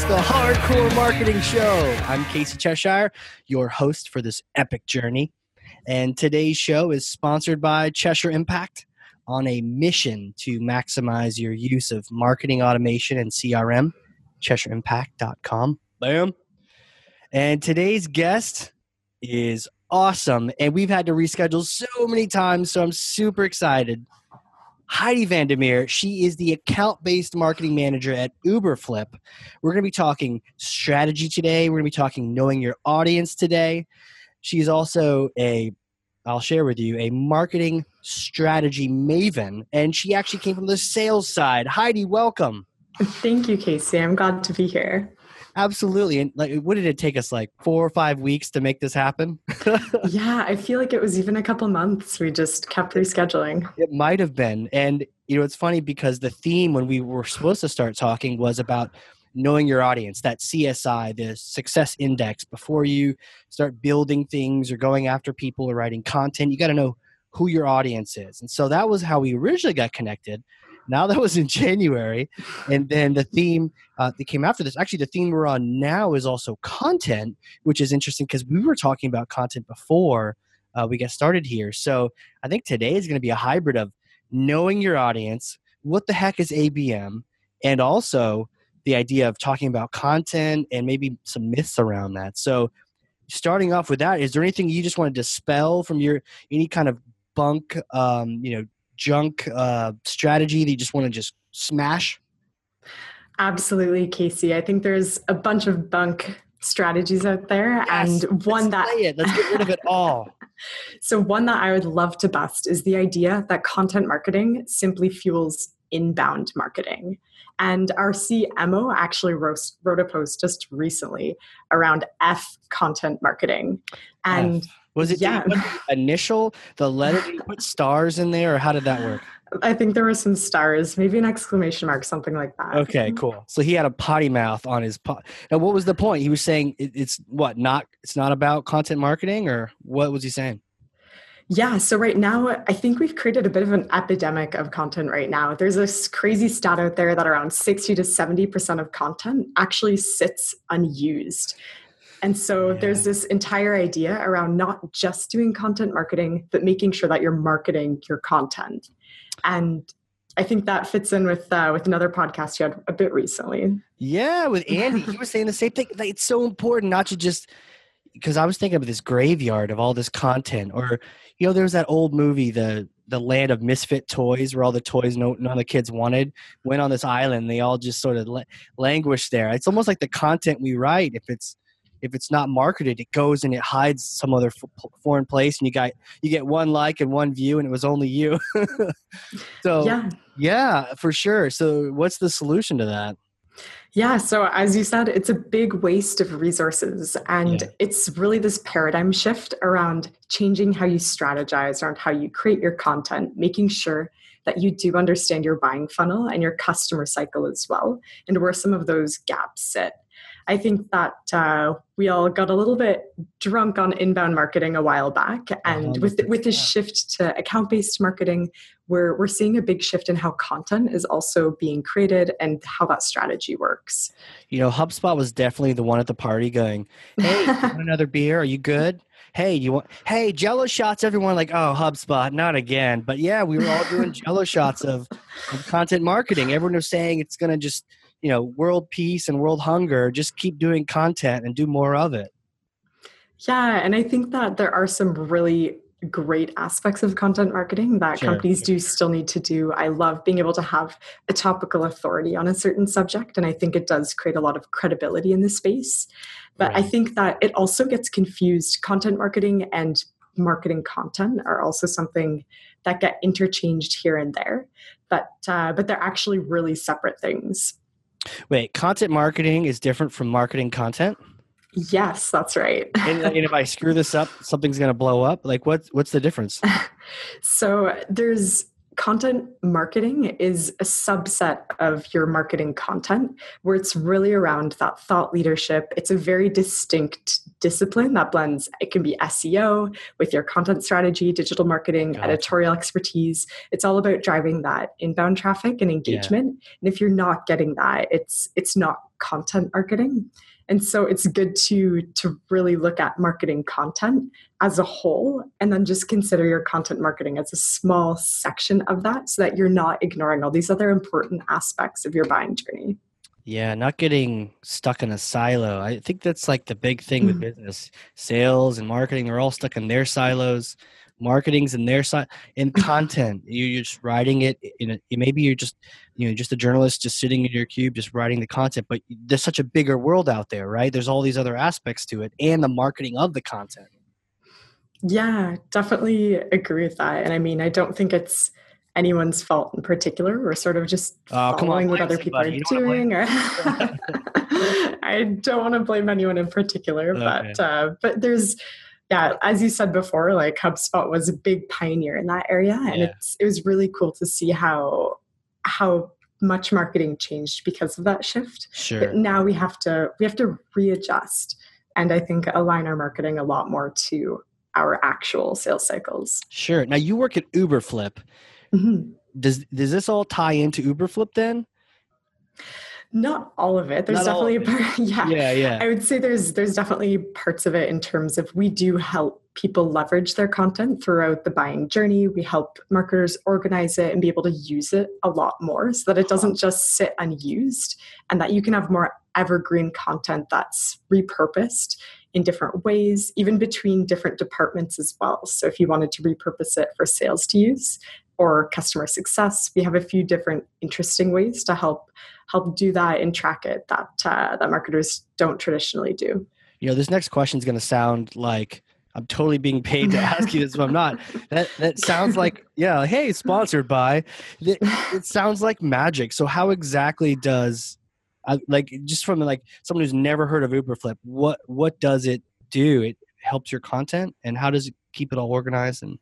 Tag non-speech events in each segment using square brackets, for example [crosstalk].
It's the Hard Corps Marketing Show. I'm Casey Cheshire, your host for this epic journey. And today's show is sponsored by Cheshire Impact on a mission to maximize your use of marketing automation and CRM. CheshireImpact.com. Bam. And today's guest is awesome. And we've had to reschedule so many times, so I'm super excited. Heidi Vandermeer, she is the account based marketing manager at Uberflip. We're going to be talking strategy today. We're going to be talking knowing your audience today. She's also a, I'll share with you, a marketing strategy maven, and she actually came from the sales side. Heidi, welcome. Thank you, Casey. I'm glad to be here. Absolutely. And like, what did it take us? Like four or five weeks to make this happen? [laughs] yeah, I feel like it was even a couple months. We just kept rescheduling. It might have been. And, you know, it's funny because the theme when we were supposed to start talking was about knowing your audience, that CSI, the success index. Before you start building things or going after people or writing content, you got to know who your audience is. And so that was how we originally got connected. Now that was in January, and then the theme uh, that came after this. Actually, the theme we're on now is also content, which is interesting because we were talking about content before uh, we get started here. So I think today is going to be a hybrid of knowing your audience, what the heck is ABM, and also the idea of talking about content and maybe some myths around that. So starting off with that, is there anything you just want to dispel from your any kind of bunk, um, you know, junk uh, strategy that you just want to just smash? Absolutely, Casey. I think there's a bunch of bunk strategies out there, yes, and one that it. let's get rid of it all. [laughs] so, one that I would love to bust is the idea that content marketing simply fuels inbound marketing. And our CMO actually wrote, wrote a post just recently around F content marketing. And F. Was it yeah. initial, the letter, did you [laughs] put stars in there, or how did that work? I think there were some stars, maybe an exclamation mark, something like that. Okay, cool. So he had a potty mouth on his pot. Now, what was the point? He was saying it, it's what not. It's not about content marketing, or what was he saying? Yeah, so right now, I think we've created a bit of an epidemic of content right now. There's this crazy stat out there that around 60 to 70% of content actually sits unused. And so yeah. there's this entire idea around not just doing content marketing, but making sure that you're marketing your content. And I think that fits in with uh, with another podcast you had a bit recently. Yeah, with [laughs] Andy, he was saying the same thing. Like, it's so important not to just because I was thinking of this graveyard of all this content, or you know, there's that old movie, the the land of misfit toys, where all the toys no, none of the kids wanted went on this island. They all just sort of languished there. It's almost like the content we write. If it's if it's not marketed, it goes and it hides some other f- foreign place, and you got you get one like and one view, and it was only you. [laughs] so yeah, yeah, for sure. So what's the solution to that? Yeah, so as you said, it's a big waste of resources. And yeah. it's really this paradigm shift around changing how you strategize, around how you create your content, making sure that you do understand your buying funnel and your customer cycle as well, and where some of those gaps sit. I think that uh, we all got a little bit drunk on inbound marketing a while back, and with the, with this shift to account based marketing, we're we're seeing a big shift in how content is also being created and how that strategy works. You know, HubSpot was definitely the one at the party going, "Hey, want [laughs] another beer? Are you good?" Hey, you want? Hey, Jello shots. Everyone like, oh, HubSpot, not again. But yeah, we were all doing Jello shots of, of content marketing. Everyone was saying it's going to just you know world peace and world hunger just keep doing content and do more of it. Yeah and i think that there are some really great aspects of content marketing that sure. companies do still need to do. I love being able to have a topical authority on a certain subject and i think it does create a lot of credibility in the space. But right. i think that it also gets confused. Content marketing and marketing content are also something that get interchanged here and there but uh, but they're actually really separate things Wait, content marketing is different from marketing content? Yes, that's right. and, and, if I screw this up, something's going to blow up. Like, what's what's the difference? [laughs] so there's content marketing is a subset of your marketing content where it's really around that thought leadership. It's a very distinct discipline that blends, it can be SEO with your content strategy, digital marketing, gotcha. editorial expertise. It's all about driving that inbound traffic and engagement. Yeah. And if you're not getting that, it's it's not content marketing. And so it's good to to really look at marketing content as a whole and then just consider your content marketing as a small section of that so that you're not ignoring all these other important aspects of your buying journey. Yeah, not getting stuck in a silo. I think that's like the big thing with mm-hmm. business. Sales and marketing are all stuck in their silos. Marketing's in their side. In content, you're just writing it. In a, maybe you're just, you know, just a journalist just sitting in your cube, just writing the content. But there's such a bigger world out there, right? There's all these other aspects to it, and the marketing of the content. Yeah, definitely agree with that. And I mean, I don't think it's anyone's fault in particular. We're sort of just oh, following on, what other people are doing. Or [laughs] I don't want to blame anyone in particular, okay. but uh, but there's yeah, as you said before, like HubSpot was a big pioneer in that area, and yeah. it's it was really cool to see how how much marketing changed because of that shift. Sure. But now we have to we have to readjust and I think align our marketing a lot more to our actual sales cycles. Sure. Now you work at Uberflip. Mm-hmm. Does does this all tie into Uberflip then? Not all of it. There's Not definitely a part. [laughs] Yeah. yeah, yeah. I would say there's there's definitely parts of it in terms of we do help people leverage their content throughout the buying journey. We help marketers organize it and be able to use it a lot more so that it doesn't just sit unused and that you can have more evergreen content that's repurposed in different ways, even between different departments as well. So if you wanted to repurpose it for sales to use, or customer success. We have a few different interesting ways to help help do that and track it that uh, that marketers don't traditionally do. You know, this next question is going to sound like I'm totally being paid to ask you this, but I'm not. That that sounds like yeah. Hey, sponsored by. It, it sounds like magic. So how exactly does, uh, like, just from like someone who's never heard of Uberflip, what what does it do? It helps your content, and how does it keep it all organized and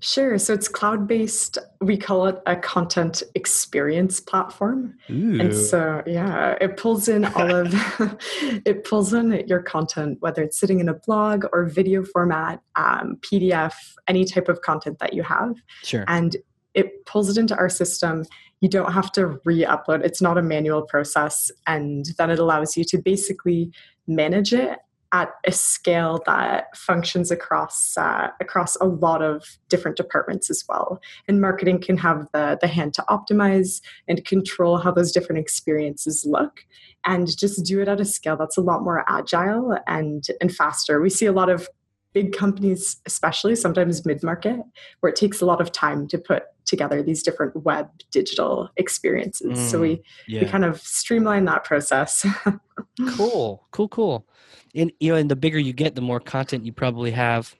Sure. So it's cloud based. We call it a content experience platform. Ooh. And so, yeah, it pulls in all of [laughs] [laughs] it pulls in your content, whether it's sitting in a blog or video format, um, PDF, any type of content that you have. Sure. And it pulls it into our system. You don't have to re upload, it's not a manual process. And then it allows you to basically manage it at a scale that functions across uh, across a lot of different departments as well. And marketing can have the the hand to optimize and control how those different experiences look, and just do it at a scale that's a lot more agile and and faster. We see a lot of big companies, especially sometimes mid market, where it takes a lot of time to put together these different web digital experiences. Mm, so we yeah. we kind of streamline that process. [laughs] cool, cool, cool and you know, and the bigger you get, the more content you probably have,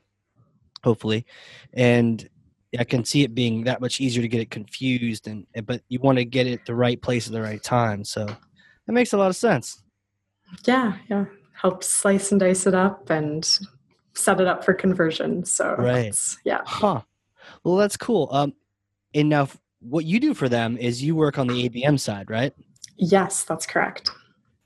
hopefully, and I can see it being that much easier to get it confused, and but you want to get it the right place at the right time. So that makes a lot of sense. Yeah, yeah, help slice and dice it up and set it up for conversion. So right, yeah, huh. Well, that's cool. Um, and now what you do for them is you work on the ABM side, right? Yes, that's correct.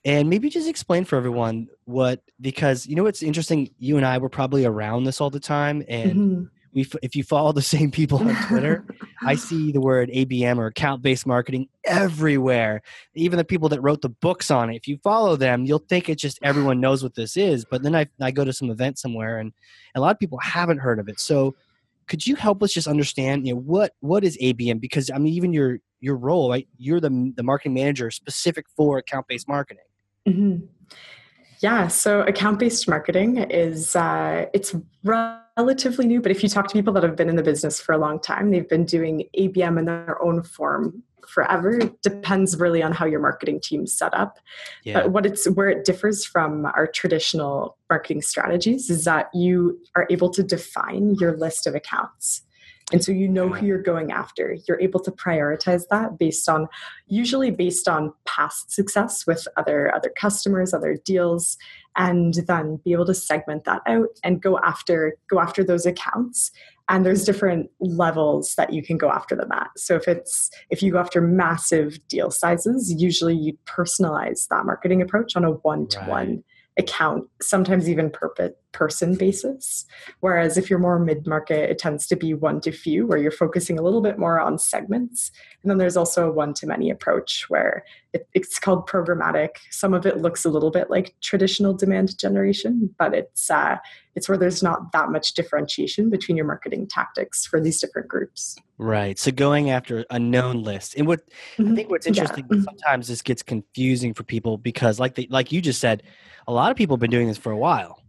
And maybe just explain for everyone what because you know what's interesting. You and I were probably around this all the time, and mm-hmm. we if you follow the same people on Twitter, [laughs] I see the word ABM or account based marketing everywhere. Even the people that wrote the books on it. If you follow them, you'll think it's just everyone knows what this is. But then I I go to some event somewhere, and a lot of people haven't heard of it. So could you help us just understand you know what what is abm because i mean even your your role right you're the the marketing manager specific for account based marketing Mm-hmm. Yeah, so account-based marketing is uh, it's relatively new, but if you talk to people that have been in the business for a long time, they've been doing ABM in their own form forever. It depends really on how your marketing team's set up. Yeah. But what it's where it differs from our traditional marketing strategies is that you are able to define your list of accounts. And so you know who you're going after. You're able to prioritize that based on usually based on past success with other other customers, other deals, and then be able to segment that out and go after go after those accounts. And there's different levels that you can go after them at. So if it's if you go after massive deal sizes, usually you personalize that marketing approach on a one-to-one right account, sometimes even person basis. Whereas if you're more mid market, it tends to be one to few, where you're focusing a little bit more on segments. And then there's also a one to many approach where it, it's called programmatic. Some of it looks a little bit like traditional demand generation, but it's uh, it's where there's not that much differentiation between your marketing tactics for these different groups. Right. So going after a known list, and what mm-hmm. I think what's interesting yeah. sometimes this gets confusing for people because, like the, like you just said, a lot of people have been doing this for a while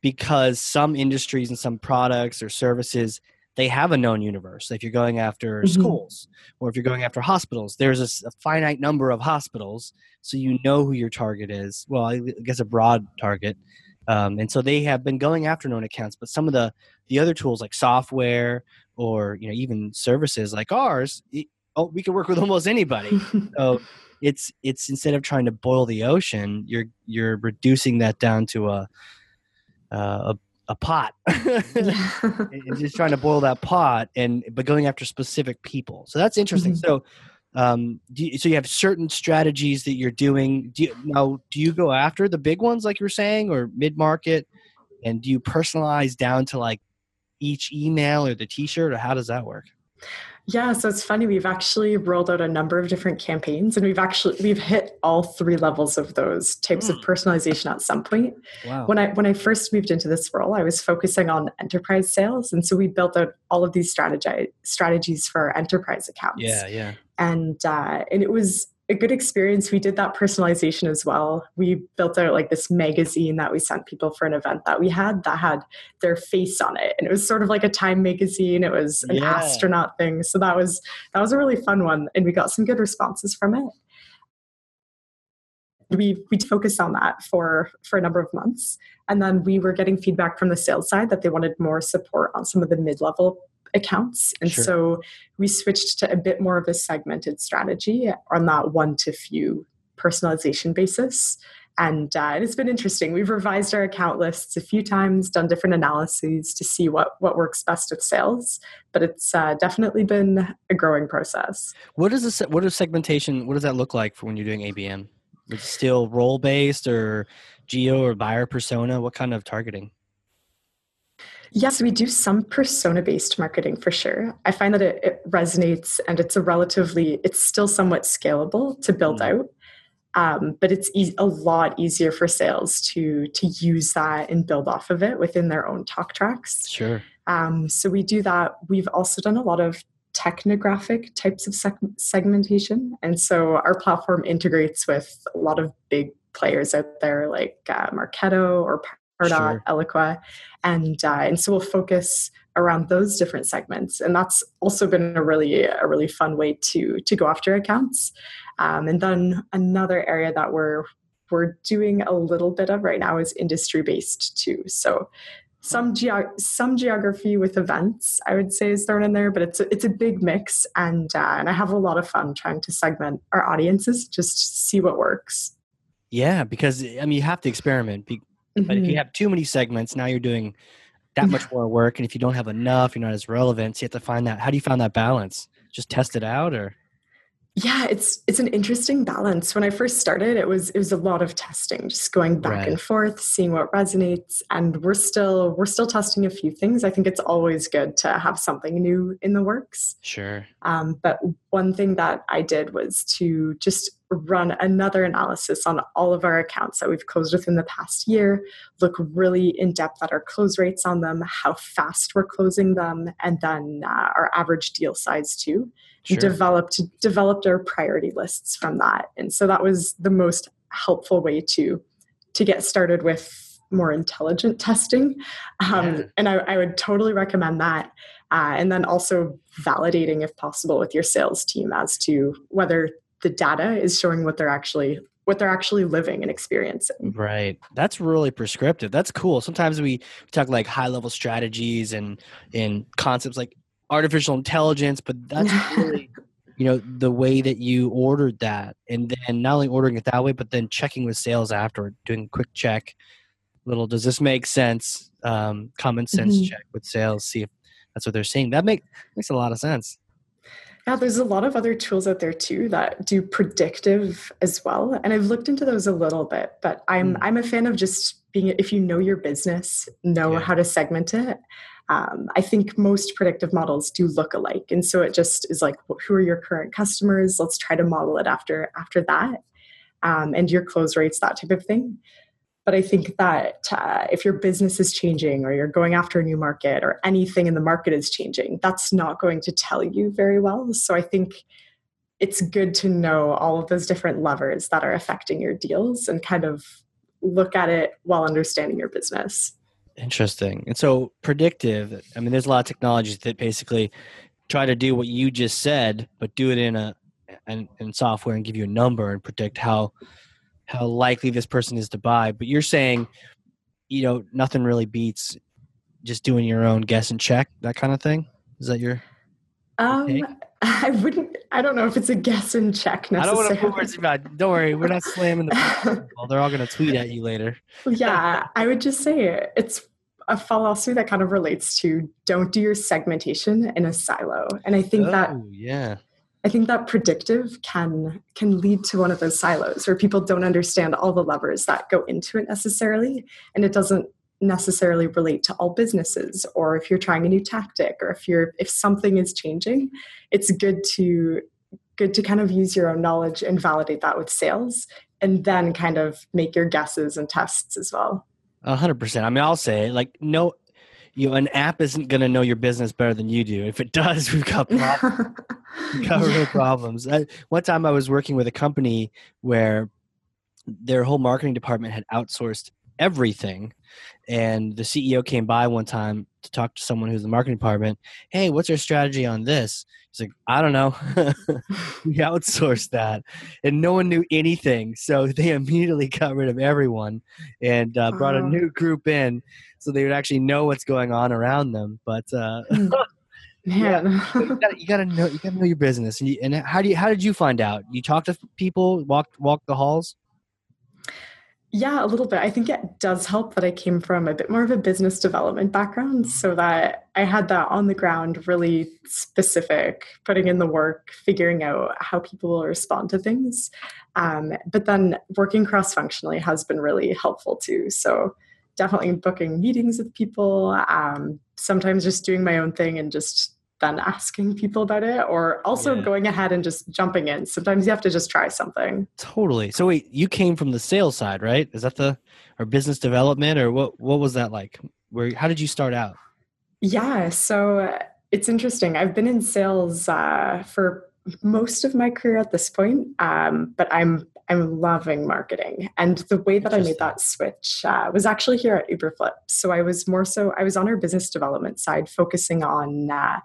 because some industries and some products or services they have a known universe. If you're going after mm-hmm. schools or if you're going after hospitals, there's a, a, finite number of hospitals, so you know who your target is. Well, I guess a broad target, um, and so they have been going after known accounts. But some of the the other tools like software or you know even services like ours, oh, we can work with almost anybody. [laughs] so it's it's instead of trying to boil the ocean, you're you're reducing that down to a uh, a, a pot. [laughs] And just trying to boil that pot and but going after specific people. So that's interesting. Mm-hmm. so um you, so you have certain strategies that you're doing. Do you now do you go after the big ones like you're saying or mid-market? And do you personalize down to like each email or the t-shirt or how does that work yeah, so it's funny. We've actually rolled out a number of different campaigns, and we've actually we've hit all three levels of those types of personalization at some point. Wow. When I when I first moved into this role, I was focusing on enterprise sales, and so we built out all of these strategy strategies for enterprise accounts. Yeah, yeah. And uh, and it was a good experience. We did that personalization as well. We built out like this magazine that we sent people for an event that we had that had their face on it, and it was sort of like a Time magazine. It was an yeah. astronaut thing, so that was that was a really fun one, and we got some good responses from it. We we focused on that for for a number of months, and then we were getting feedback from the sales side that they wanted more support on some of the mid level accounts. And sure. so we switched to a bit more of a segmented strategy on that one to few personalization basis. And uh, it's been interesting. We've revised our account lists a few times, done different analyses to see what, what works best with sales. But it's uh, definitely been a growing process. What is this? What is segmentation? What does that look like for when you're doing ABM? Is it still role based or geo or buyer persona? What kind of targeting? Yes, we do some persona based marketing for sure. I find that it, it, resonates and it's a relatively, it's still somewhat scalable to build mm. out. Um, but it's e- a lot easier for sales to to use that and build off of it within their own talk tracks. Sure. Um, so we do that. We've also done a lot of technographic types of seg- segmentation, and so our platform integrates with a lot of big players out there like uh, Marketo or Pardot, sure. Eloqua, and uh, and so we'll focus around those different segments, and that's also been a really a really fun way to to go after accounts. Um, and then another area that we're we're doing a little bit of right now is industry based too. So some geo- some geography with events I would say is thrown in there, but it's a, it's a big mix, and uh, and I have a lot of fun trying to segment our audiences just see what works. Yeah, because I mean you have to experiment Mm-hmm. But if you mm-hmm. have too many segments, now you're doing that much [sighs] more work. And if you don't have enough, you're not as relevant. So you have to find that. How do you find that balance? Just test it out or? Yeah, it's it's an interesting balance. When I first started, it was it was a lot of testing, just going back right. and forth, seeing what resonates. And we're still we're still testing a few things. I think it's always good to have something new in the works. Sure. Um, but one thing that I did was to just run another analysis on all of our accounts that we've closed within the past year, look really in depth at our close rates on them, how fast we're closing them, and then uh, our average deal size too sure. developed developed our priority lists from that and so that was the most helpful way to to get started with more intelligent testing um, yeah. and I, I, would totally recommend that uh, and then also validating if possible with your sales team as to whether the data is showing what they're actually what they're actually living and experiencing. Right. That's really prescriptive. That's cool. Sometimes we talk like high level strategies and and concepts like artificial intelligence, but that's really [laughs] you know the way that you ordered that and then not only ordering it that way but then checking with sales after doing a quick check little does this make sense um, common sense mm-hmm. check with sales see if that's what they're saying that make, makes a lot of sense yeah, there's a lot of other tools out there too that do predictive as well, and I've looked into those a little bit. But I'm mm. I'm a fan of just being if you know your business, know yeah. how to segment it. Um, I think most predictive models do look alike, and so it just is like, who are your current customers? Let's try to model it after after that, um, and your close rates, that type of thing. But I think that uh, if your business is changing, or you're going after a new market, or anything in the market is changing, that's not going to tell you very well. So I think it's good to know all of those different levers that are affecting your deals and kind of look at it while understanding your business. Interesting. And so predictive, I mean, there's a lot of technologies that basically try to do what you just said, but do it in a in, in software and give you a number and predict how how likely this person is to buy. But you're saying, you know, nothing really beats just doing your own guess and check, that kind of thing. Is that your um, [laughs] I wouldn't. I don't know if it's a guess and check necessarily. I don't want to put words about. Don't worry, we're not [laughs] slamming the. well, they're all going to tweet at you later. yeah, I would just say it's a philosophy that kind of relates to don't do your segmentation in a silo, and I think oh, that yeah, I think that predictive can can lead to one of those silos where people don't understand all the levers that go into it necessarily, and it doesn't necessarily relate to all businesses or if you're trying a new tactic or if you're if something is changing it's good to good to kind of use your own knowledge and validate that with sales and then kind of make your guesses and tests as well A hundred percent. I mean, I'll say like no, you know, an app isn't going to know your business better than you do. If it does, we've got [laughs] problems. we've got real problems. I, one time, I was working with a company where their whole marketing department had outsourced everything and the CEO came by one time to talk to someone who's in the marketing department. Hey, what's your strategy on this? He's like, I don't know. [laughs] we outsourced that, and no one knew anything. So [laughs] they immediately got rid of everyone and uh, brought a new group in, so they would actually know what's going on around them. But uh, hmm. [laughs] yeah, you, gotta, you gotta, know you gotta know your business. And, you, and how do you how did you find out? You talked to people, walked walked the halls. Yeah, a little bit. I think it does help that I came from a bit more of a business development background so that I had that on the ground, really specific, putting in the work, figuring out how people will respond to things. Um, but then working cross functionally has been really helpful too. So definitely booking meetings with people, um, sometimes just doing my own thing and just than asking people about it or also yeah. going ahead and just jumping in. Sometimes you have to just try something. Totally. So wait, you came from the sales side, right? Is that the or business development or what what was that like? Where how did you start out? Yeah, so it's interesting. I've been in sales uh, for most of my career at this point, um, but I'm I'm loving marketing. And the way that I made that switch uh, was actually here at Uberflip. So I was more so I was on our business development side, focusing on uh,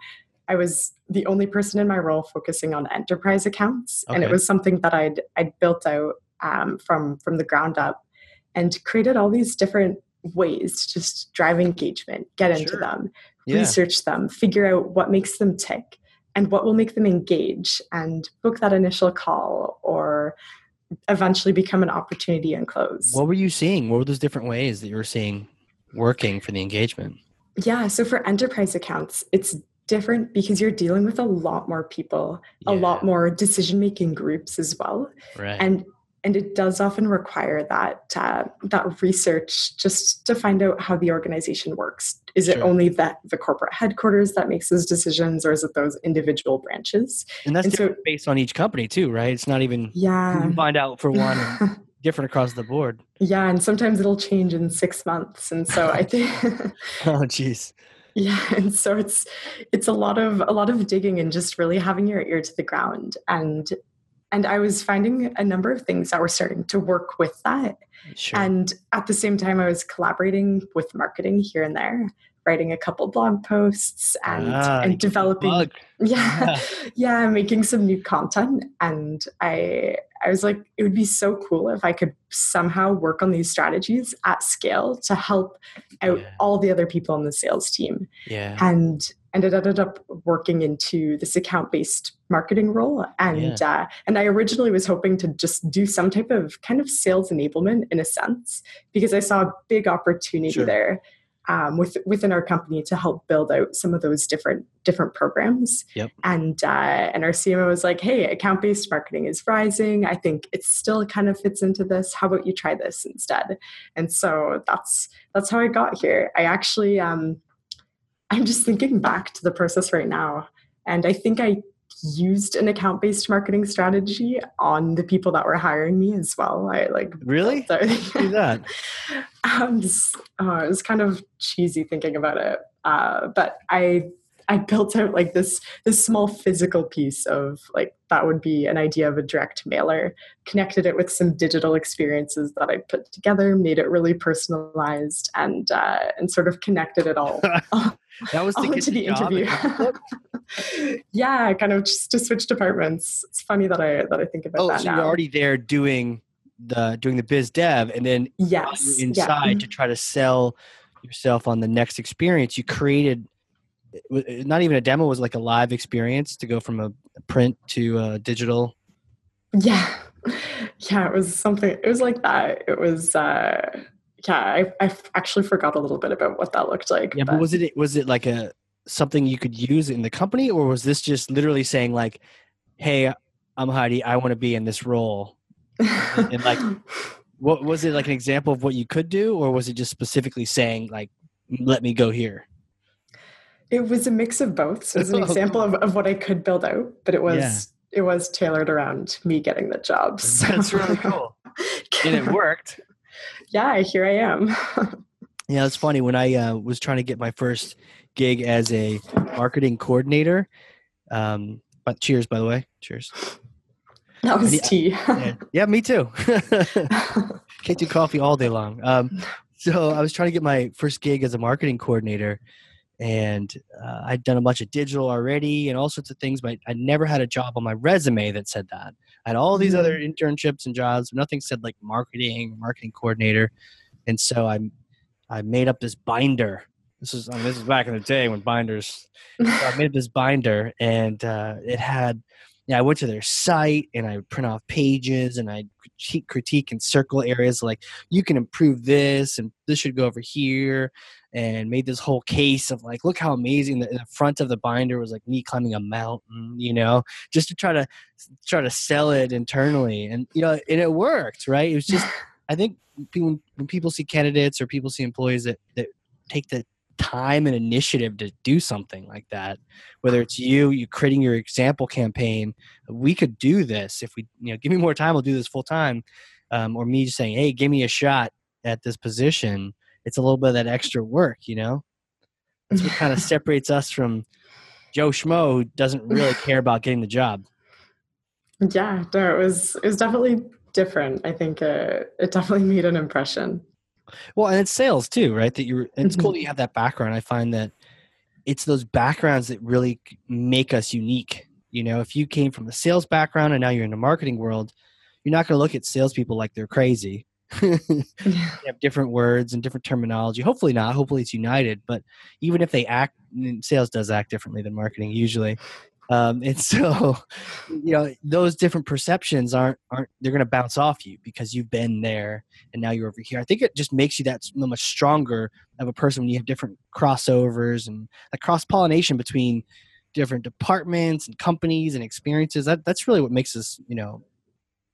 I was the only person in my role focusing on enterprise accounts, okay. and it was something that I'd I'd built out um, from from the ground up, and created all these different ways to just drive engagement, get into them, yeah. research them, figure out what makes them tick, and what will make them engage, and book that initial call or eventually become an opportunity and close. What were you seeing? What were those different ways that you were seeing working for the engagement? Yeah, so for enterprise accounts, it's different because you're dealing with a lot more people, yeah. a lot more decision making groups as well. Right. And and it does often require that uh, that research just to find out how the organization works. Is sure. it only that the corporate headquarters that makes those decisions, or is it those individual branches? And that's and so, based on each company too, right? It's not even yeah. You find out for one. [laughs] different across the board. Yeah, and sometimes it'll change in six months, and so I [laughs] think. oh, jeez [laughs] yeah and so it's it's a lot of a lot of digging and just really having your ear to the ground. And and i was finding a number of things that were starting to work with that. Sure. and at the same time i was collaborating with marketing here and there writing a couple blog posts and ah, and developing [laughs] yeah, yeah [laughs] yeah making some new content. And i i was like it would be so cool if i could somehow work on these strategies at scale to help out yeah. all the other people on the sales team yeah and and it ended up working into this account based marketing role and yeah. uh, and i originally was hoping to just do some type of kind of sales enablement in a sense because i saw a big opportunity sure. there um, with, within our company to help build out some of those different different programs. Yep. And uh, and our CMO was like, "Hey, account based marketing is rising. I think it still kind of fits into this. How about you try this instead?" And so that's that's how I got here. I actually um, I'm just thinking back to the process right now, and I think I used an account based marketing strategy on the people that were hiring me as well. I like really [laughs] do that. um, just, oh, it was kind of cheesy thinking about it, uh, but I I built out like this this small physical piece of like that would be an idea of a direct mailer, connected it with some digital experiences that I put together, made it really personalized, and uh, and sort of connected it all. [laughs] [laughs] that was to to the, the interview. [laughs] yeah, kind of just to switch departments. It's funny that I that I think about oh, that so now. you're already there doing the doing the biz dev, and then yes, inside yeah. to try to sell yourself on the next experience. You created not even a demo was like a live experience to go from a print to a digital. Yeah. Yeah it was something it was like that. It was uh yeah i i actually forgot a little bit about what that looked like yeah but, but was it was it like a something you could use in the company or was this just literally saying like hey i'm heidi i want to be in this role. And, and like [laughs] what was it like an example of what you could do or was it just specifically saying like let me go here it was a mix of both. So it was an [laughs] example of, of what I could build out, but it was yeah. it was tailored around me getting the job. So. That's really cool. [laughs] and it worked. Yeah, here I am. [laughs] yeah, it's funny when I uh, was trying to get my first gig as a marketing coordinator. Um, but cheers, by the way. Cheers. That was tea. yeah, yeah, me too. Can't do coffee all day long. Um, so I was trying to get my first gig as a marketing coordinator, and uh, I'd done a bunch of digital already and all sorts of things, but I never had a job on my resume that said that. I had all these mm-hmm. other internships and jobs, but nothing said like marketing, marketing coordinator, and so I I made up this binder. This is I mean, this is back in the day when binders. so I made this binder, and uh, it had. Yeah, I went to their site and I would print off pages and I critique, critique and circle areas like you can improve this and this should go over here and made this whole case of like, look how amazing the, the, front of the binder was like me climbing a mountain, you know, just to try to try to sell it internally, and you know, and it worked, right? It was just, [sighs] I think when, when people see candidates or people see employees that that take the time and initiative to do something like that whether it's you you creating your example campaign we could do this if we you know give me more time we'll do this full time um, or me just saying hey give me a shot at this position it's a little bit of that extra work, you know? That's what kind of [laughs] separates us from Joe Schmo who doesn't really care about getting the job. Yeah, no, it was it was definitely different. I think uh, it definitely made an impression. Well, and it's sales too, right? That you're. It's cool that mm-hmm. you have that background. I find that it's those backgrounds that really make us unique. You know, if you came from a sales background and now you're in the marketing world, you're not going to look at salespeople like they're crazy. [laughs] You have different words and different terminology. Hopefully not. Hopefully it's united. But even if they act, sales does act differently than marketing usually. Um, and [laughs] so, you know, those different perceptions aren't aren't they're going to bounce off you because you've been there and now you're over here. I think it just makes you that much stronger of a person when you have different crossovers and a cross pollination between different departments and companies and experiences. That that's really what makes us, you know,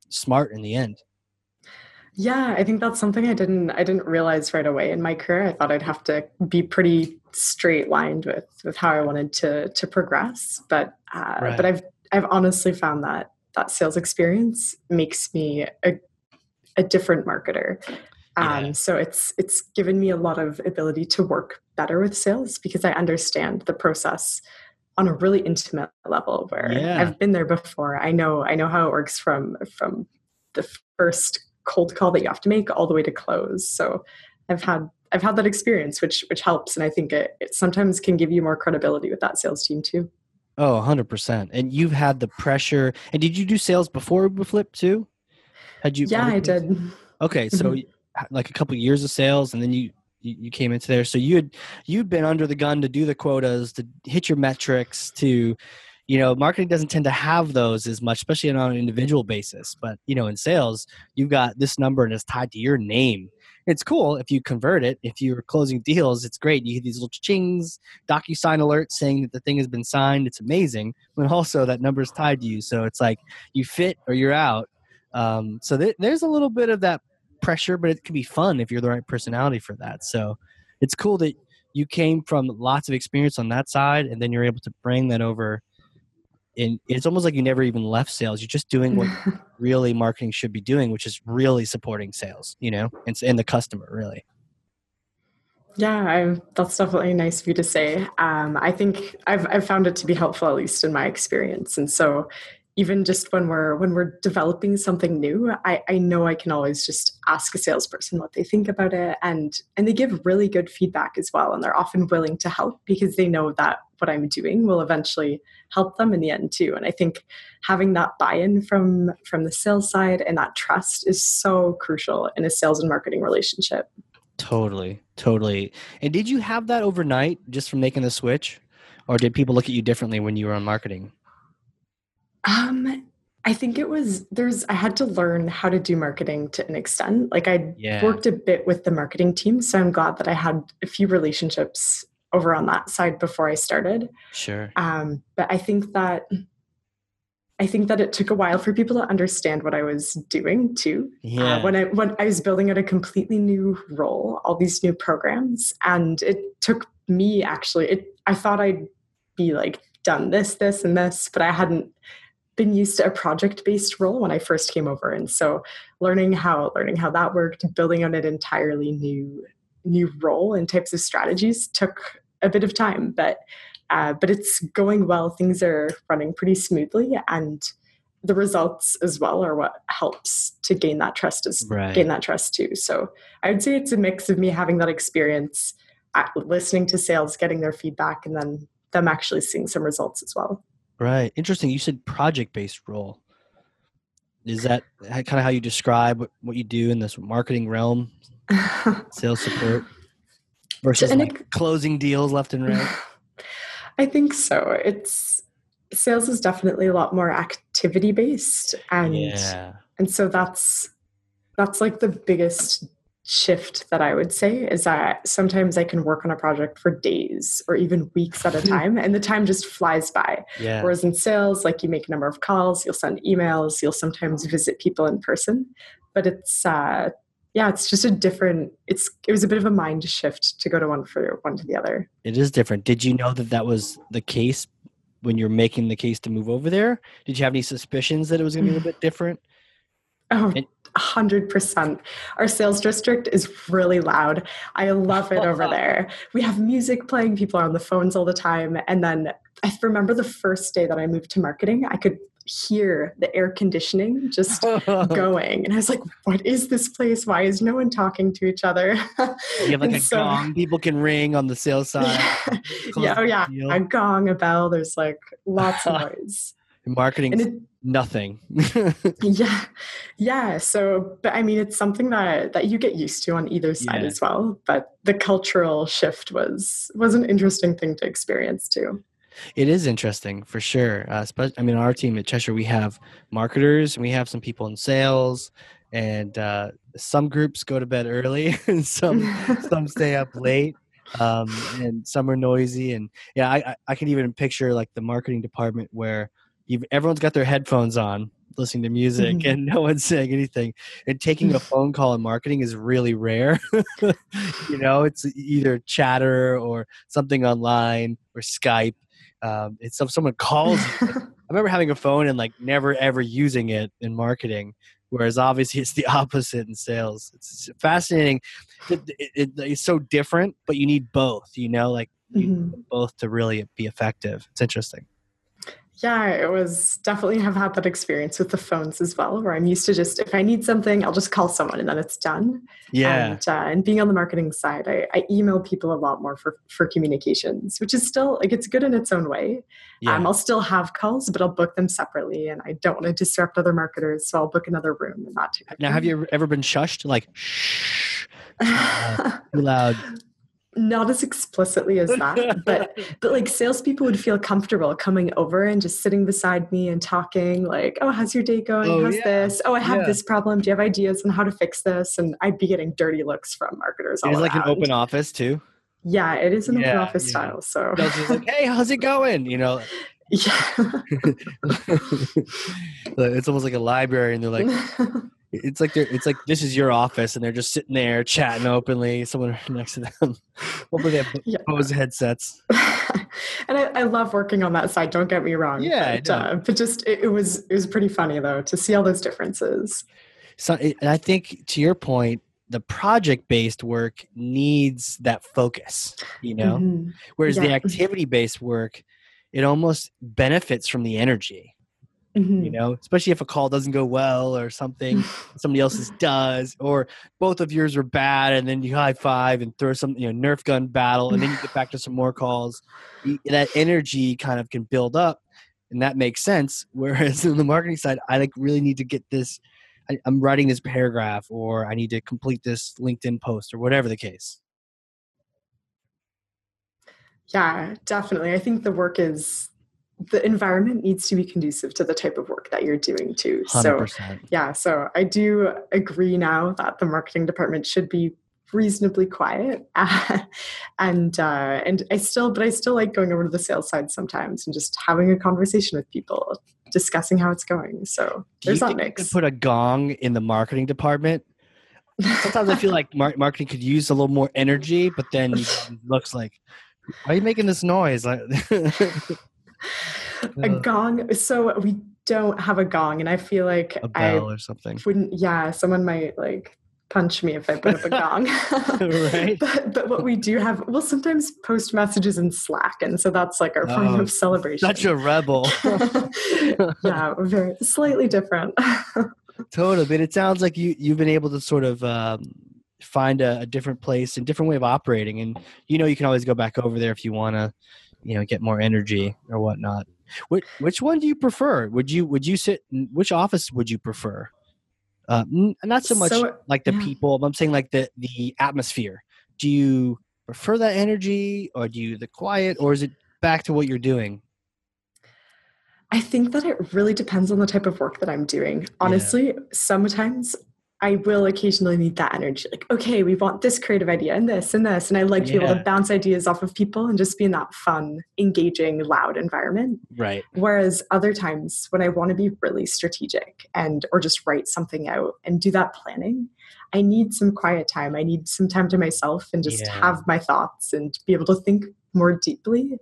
smart in the end. Yeah, I think that's something I didn't I didn't realize right away in my career. I thought I'd have to be pretty straight lined with with how I wanted to to progress, but uh, right. but I've I've honestly found that that sales experience makes me a a different marketer. Um, yeah. So it's it's given me a lot of ability to work better with sales because I understand the process on a really intimate level where yeah. I've been there before. I know I know how it works from from the first cold call that you have to make all the way to close. So I've had I've had that experience, which which helps, and I think it, it sometimes can give you more credibility with that sales team too. Oh, 100%. And you've had the pressure. And did you do sales before Flip too? Had you Yeah, I did. Okay, so mm-hmm. like a couple of years of sales and then you you came into there. So you had you'd been under the gun to do the quotas, to hit your metrics, to you know marketing doesn't tend to have those as much especially on an individual basis but you know in sales you've got this number and it's tied to your name. It's cool if you convert it if you're closing deals it's great. You get these little chings DocuSign alerts saying that the thing has been signed. It's amazing but also that number is tied to you. So it's like you fit or you're out. Um, so th- there's a little bit of that pressure but it can be fun if you're the right personality for that. So it's cool that you came from lots of experience on that side and then you're able to bring that over and it's almost like you never even left sales. You're just doing what [laughs] really marketing should be doing which is really supporting sales you know and, and the customer really. Yeah I, that's definitely nice of you to say. Um, i think I've, I've found it to be helpful at least in my experience. And so even just when we're when we're developing something new I, I know i can always just ask a salesperson what they think about it and and they give really good feedback as well and they're often willing to help because they know that what i'm doing will eventually help them in the end too. And i think having that buy-in from from the sales side and that trust is so crucial in a sales and marketing relationship. Totally totally. And did you have that overnight just from making the switch? Or did people look at you differently when you were on marketing? Um, I think it was there's I had to learn how to do marketing to an extent. Like I yeah. worked a bit with the marketing team, so I'm glad that I had a few relationships over on that side before I started. Sure. Um, but I think that I think that it took a while for people to understand what I was doing too. Uh, yeah. Uh, when I when I was building out a completely new role, all these new programs, and it took me actually. It I thought I'd be like done this, this, and this, but I hadn't been used to a project based role when I first came over. And so learning how learning how that worked, building on an entirely new new role and types of strategies took a bit of time, but uh, but it's going well. Things are running pretty smoothly, and the results as well are what helps to gain that trust as right. gain that trust too. So I would say it's a mix of me having that experience, listening to sales, getting their feedback, and then them actually seeing some results as well. Right. Interesting. You said project based role. Is that kind of how you describe what you do in this marketing realm? [laughs] Sales support versus like closing deals left and right? [sighs] I think so. It's sales is definitely a lot more activity based and yeah. and so that's that's like the biggest shift that I would say is that sometimes I can work on a project for days or even weeks at a [laughs] time and the time just flies by. Yeah. Whereas in sales, like you make a number of calls, you'll send emails, you'll sometimes visit people in person. But it's uh yeah, it's just a different it's it was a bit of a mind shift to go to one for one to the other. It is different. Did you know that that was the case when you're making the case to move over there? Did you have any suspicions that it was going to be a little bit different? Oh, and, 100%. Our sales district is really loud. I love it over [laughs] there. We have music playing, people are on the phones all the time. And then I remember the first day that I moved to marketing, I could hear the air conditioning just going. And I was like, what is this place? Why is no one talking to each other? you have like a so, gong people can ring on the sales [laughs] side. Yeah, yeah oh yeah. A gong, a bell. There's like lots of [laughs] noise. Marketing. It, nothing [laughs] yeah yeah so but i mean it's something that that you get used to on either side yeah. as well but the cultural shift was was an interesting thing to experience too it is interesting for sure uh, i mean our team at cheshire we have marketers and we have some people in sales and uh, some groups go to bed early [laughs] and some [laughs] some stay up late um, and some are noisy and yeah I, I can even picture like the marketing department where you've, everyone's got their headphones on listening to music mm-hmm. and [laughs] no one's saying anything and taking a phone call in marketing is really rare you know it's either chatter or something online or skype um, it's if someone calls you [laughs] i remember having a phone and like never ever using it in marketing whereas obviously it's the [laughs] opposite in sales. It's fascinating. It, it, it, it's so different but you need both you know like mm-hmm. both to really be effective. It's interesting yeah, it was definitely have had that experience with the phones as well, where I'm used to just if I need something, I'll just call someone and then it's done. Yeah. And, uh, and being on the marketing side, I, I, email people a lot more for for communications, which is still like it's good in its own way. Yeah. Um, I'll still have calls, but I'll book them separately, and I don't want to disrupt other marketers, so I'll book another room and not. Now, have you ever been shushed? Like, shh, uh, too loud. [laughs] not as explicitly as that, but [laughs] but like salespeople would feel comfortable coming over and just sitting beside me and talking, like, "Oh, how's your day going? Oh, how's yeah. this? Oh, I have yeah. this problem. Do you have ideas on how to fix this?" And I'd be getting dirty looks from marketers. It's like an open office too. Yeah, it is an yeah, open office style. So like, "Hey, how's it going?" You know. [laughs] Yeah. [laughs] it's almost like a library, and they're like, it's like they're it's like this is your office and they're just sitting there chatting openly someone [laughs] next to them hopefully they have yeah. Bose headsets [laughs] and I, I, love working on that side don't get me wrong yeah but, uh, but just it, it, was it was pretty funny though to see all those differences so and i think to your point the project based work needs that focus you know mm-hmm. whereas yeah. the activity based work it almost benefits from the energy Mm-hmm. You know, especially if a call doesn't go well or something, [laughs] somebody else's does, or both of yours are bad, and then you high five and throw some, you know, Nerf gun battle, and then you get back to some more calls. That energy kind of can build up, and that makes sense. [laughs] Whereas in the marketing side, I like really need to get this. I, I'm writing this paragraph, or I need to complete this LinkedIn post, or whatever the case. Yeah, definitely. I think the work is the environment needs to be conducive to the type of work that you're doing too. 100%. So yeah, so I do agree now that the marketing department should be reasonably quiet [laughs] and uh, and I still but I still like going over to the sales side sometimes and just having a conversation with people discussing how it's going so Do there's that mix. put a gong in the marketing department sometimes I feel like mar- marketing could use a little more energy but then [laughs] looks like why are you making this noise like [laughs] a gong. So we don't have a gong, and I feel like a bell I or something. Wouldn't yeah, someone might like punch me if I put up a gong. [laughs] right. [laughs] but, but what we do have, we'll sometimes post messages in Slack, and so that's like our form oh, of celebration. Such a rebel. [laughs] yeah, very slightly different. totally, but it sounds like you you've been able to sort of. Um, find a, a different place and different way of operating and you know you can always go back over there if you want to you know get more energy or whatnot which, which one do you prefer would you would you sit which office would you prefer uh, not so much so, like the yeah. people i'm saying like the the atmosphere do you prefer that energy or do you the quiet or is it back to what you're doing I think that it really depends on the type of work that I'm doing. Honestly, yeah. sometimes I will occasionally need that energy. Like, okay, we want this creative idea and this and this. And I like to yeah. be able to bounce ideas off of people and just be in that fun, engaging, loud environment. Right. Whereas other times when I want to be really strategic and or just write something out and do that planning, I need some quiet time. I need some time to myself and just yeah. have my thoughts and be able to think more deeply.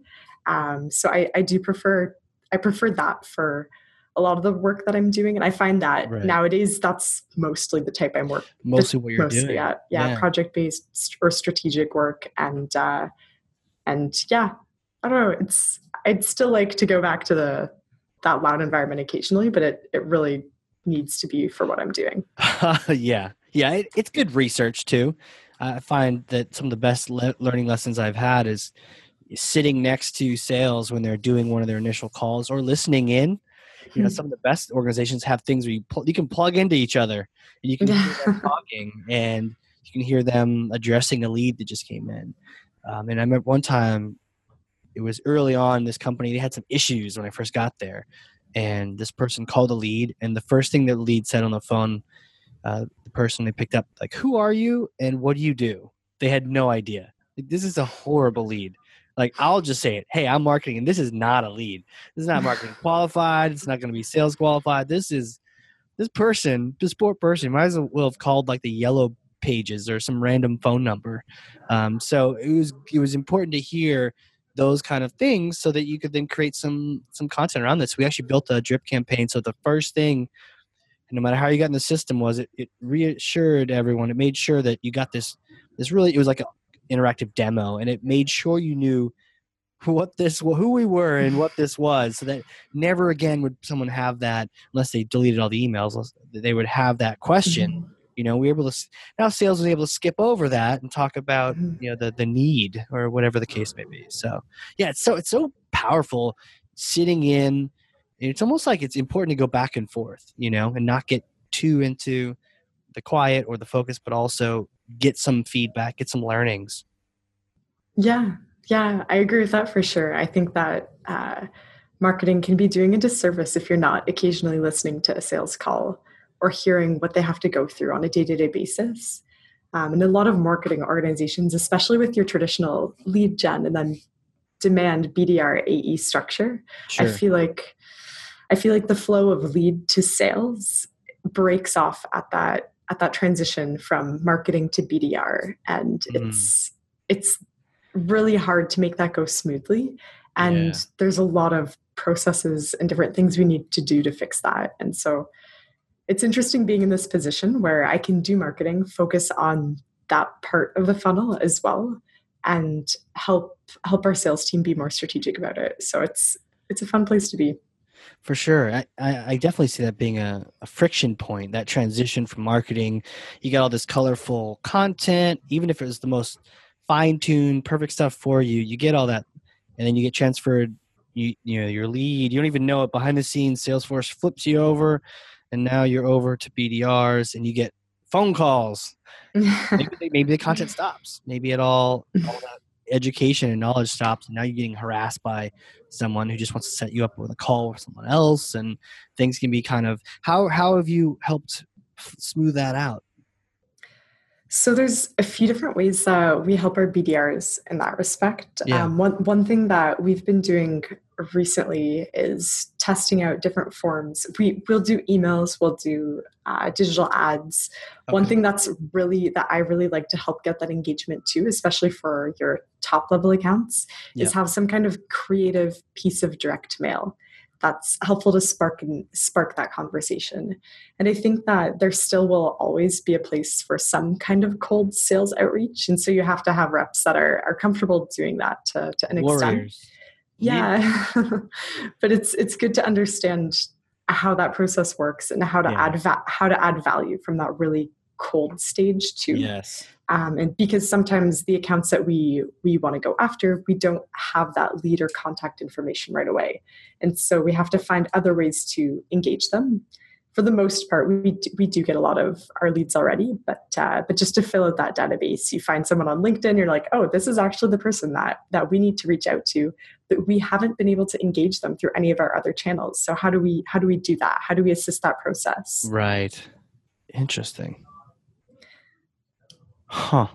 Um, so I, I do prefer I prefer that for a lot of the work that I'm doing. And I find that right. nowadays that's mostly the type I'm working. Mostly what you're mostly doing. At. Yeah, yeah. project based or strategic work. And uh and yeah, I don't know. It's I'd still like to go back to the that loud environment occasionally, but it it really needs to be for what I'm doing. [laughs] yeah. Yeah, it, it's good research too. I find that some of the best le- learning lessons I've had is sitting next to sales when they're doing one of their initial calls or listening in you know some of the best organizations have things where you pl- you can plug into each other and you can hear them [laughs] talking and you can hear them addressing a lead that just came in. Um, and i remember one time it was early on this company they had some issues when i first got there and this person called a lead and the first thing that the lead said on the phone uh, the person they picked up like who are you and what do you do? They had no idea. Like, this is a horrible lead like I'll just say it. Hey, I'm marketing, and this is not a lead. This is not marketing [laughs] qualified. It's not going to be sales qualified. This is this person, this poor person, might as well have called like the yellow pages or some random phone number. Um, so it was it was important to hear those kind of things so that you could then create some some content around this. We actually built a drip campaign. So the first thing, no matter how you got in the system, was it, it reassured everyone. It made sure that you got this this really it was like a interactive demo, and it made sure you knew what this who we were and what this was so that never again would someone have that unless they deleted all the emails they would have that question mm-hmm. you know we were able to now sales was able to skip over that and talk about mm-hmm. you know the the need or whatever the case may be so yeah it's so it's so powerful sitting in it's almost like it's important to go back and forth you know and not get too into the quiet or the focus but also get some feedback, get some learnings. Yeah, yeah, I agree with that for sure. I think that uh, marketing can be doing a disservice if you're not occasionally listening to a sales call or hearing what they have to go through on a day to day basis. Um, and a lot of marketing organizations, especially with your traditional lead gen and then demand BDR AE structure, sure. I feel like I feel like the flow of lead to sales breaks off at that at that transition from marketing to BDR, and mm. it's it's really hard to make that go smoothly. And yeah. there's a lot of processes and different things we need to do to fix that. And so it's interesting being in this position where I can do marketing, focus on that part of the funnel as well, and help help our sales team be more strategic about it. So it's it's a fun place to be. For sure. I, I definitely see that being a, a friction point, that transition from marketing. You got all this colorful content, even if it was the most fine tuned, perfect stuff for you, you get all that, and then you get transferred you you know your lead you don't even know it behind the scenes salesforce flips you over and now you're over to bdrs and you get phone calls [laughs] maybe, maybe, the content stops maybe it all all that education and knowledge stops and now you're getting harassed by someone who just wants to set you up with a call with someone else and things can be kind of how how have you helped smooth that out so there's a few different ways that we help our BDRs in that respect. Yeah. Um, one one thing that we've been doing recently is testing out different forms. We we'll do emails, we'll do uh, digital ads. Okay. One thing that's really that I really like to help get that engagement too, especially for your top level accounts, yeah. is have some kind of creative piece of direct mail that's helpful to spark and spark that conversation. And I think that there still will always be a place for some kind of cold sales outreach. And so you have to have reps that are, are comfortable doing that to, to an Warriors. extent. Yeah. [laughs] but it's it's good to understand how that process works and how to yeah. add va- how to add value from that really cold stage too. Yes. Um, and because sometimes the accounts that we we want to go after, we don't have that lead or contact information right away, and so we have to find other ways to engage them. For the most part, we do, we do get a lot of our leads already, but uh, but just to fill out that database, you find someone on LinkedIn, you're like, oh, this is actually the person that that we need to reach out to, but we haven't been able to engage them through any of our other channels. So how do we how do we do that? How do we assist that process? Right. Interesting. Huh.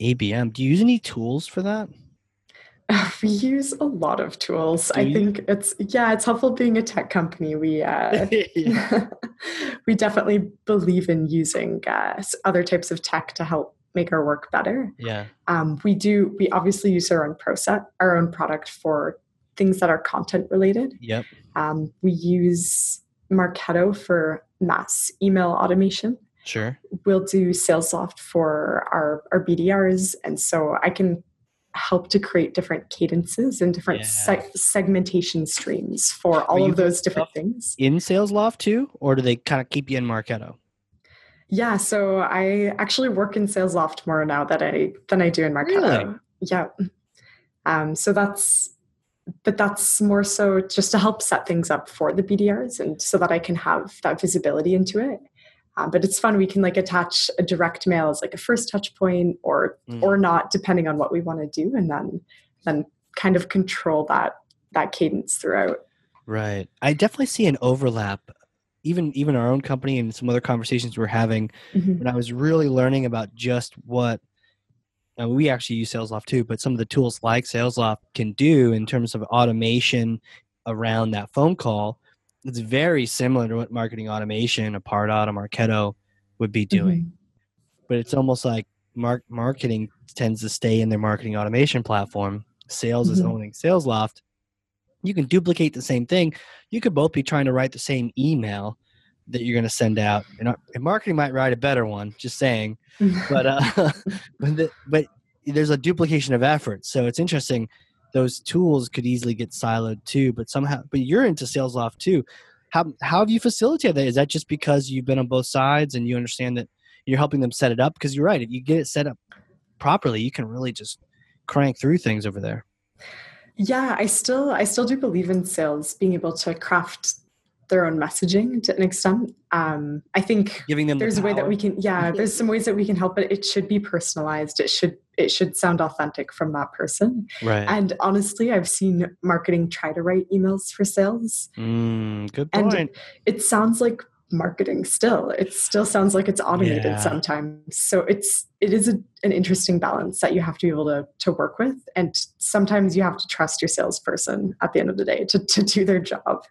ABM. Do you use any tools for that? [laughs] We use a lot of tools. Do I you? think it's yeah, it's helpful being a tech company. We uh, [laughs] [laughs] we definitely believe in using uh, other types of tech to help make our work better. Yeah. Um, we do. We obviously use our own process, our own product for things that are content related. Yep. Um, we use Marketo for mass email automation. Sure. We'll do SalesLoft for our, our BDRs. And so I can help to create different cadences and different yeah. se- segmentation streams for all of those different things. In SalesLoft too? Or do they kind of keep you in Marketo? Yeah, so I actually work in SalesLoft more now than I than I do in Marketo. Really? Yeah. Um, so that's but that's more so just to help set things up for the BDRs and so that I can have that visibility into it. Um, but it's fun. We can like attach a direct mail as like a first touch point or mm. or not, depending on what we want to do, and then then kind of control that that cadence throughout. Right. I definitely see an overlap. Even even our own company and some other conversations we're having mm-hmm. when I was really learning about just what we actually use SalesLoft too, but some of the tools like SalesLoft can do in terms of automation around that phone call it's very similar to what marketing automation, a Pardot, a Marketo would be doing. Mm-hmm. But it's almost like mar- marketing tends to stay in their marketing automation platform. Sales mm-hmm. is owning SalesLoft. You can duplicate the same thing. You could both be trying to write the same email that you're going to send out. And, and marketing might write a better one, just saying. [laughs] but uh, [laughs] but, the, but there's a duplication of effort. So it's interesting those tools could easily get siloed too. But somehow, but you're into SalesLoft too. How how have you facilitated that? Is that just because you've been on both sides and you understand that you're helping them set it up? Because you're right, if you get it set up properly, you can really just crank through things over there. Yeah, I still I still do believe in sales being able to craft their own messaging to an extent. Um, I think giving them there's the a way that we can yeah, there's some ways that we can help, but it should be personalized. It should it should sound authentic from that person. Right. And honestly, I've seen marketing try to write emails for sales. Mm, good point. And it sounds like marketing still it still sounds like it's automated Yeah. sometimes so it's it is a, an interesting balance that you have to be able to to work with and sometimes you have to trust your salesperson at the end of the day to, to do their job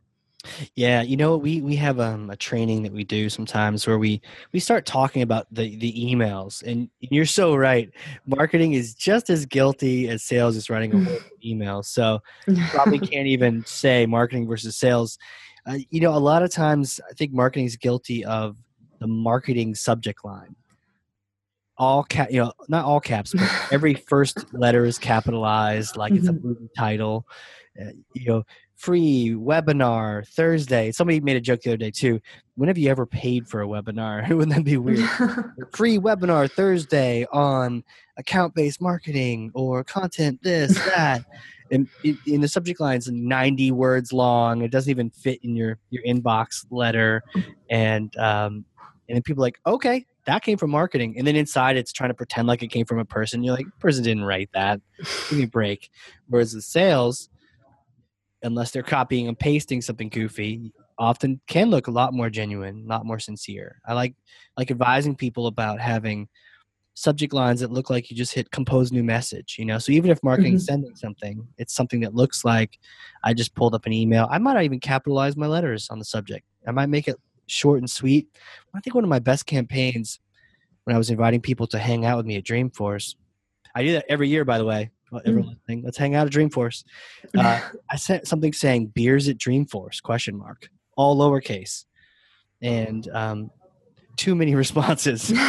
Yeah, you know, we we have um, a training that we do sometimes where we we start talking about the the emails, and you're so right. Marketing is just as guilty as sales is writing a whole email. So you probably [laughs] can't even say marketing versus sales. Uh, you know, a lot of times I think marketing is guilty of the marketing subject line. All cap, you know, not all caps, but [laughs] every first letter is capitalized, like it's a Mhm. movie title. Uh, you know, free webinar Thursday. Somebody made a joke the other day too. When have you ever paid for a webinar? [laughs] Wouldn't that be weird? [laughs] free webinar Thursday on account based marketing or content this, [laughs] that. And in, the subject line is 90 words long. It doesn't even fit in your, your inbox letter. And, um, and then people are like, okay, that came from marketing. And then inside it's trying to pretend like it came from a person. You're like, person didn't write that. Give me a break. Whereas the sales, unless they're copying and pasting something goofy, often can look a lot more genuine, a lot more sincere. I like like advising people about having subject lines that look like you just hit compose new message you know? So even if marketing is mm-hmm. sending something it's something that looks like i just pulled up an email. I might not even capitalize my letters on the subject. I might make it short and sweet. I think one of my best campaigns when i was inviting people to hang out with me at dreamforce i do that every year by the way everyone listening, let's hang out at dreamforce [laughs] uh, i sent something saying beers at dreamforce question mark all lowercase and um, too many [laughs] responses [laughs]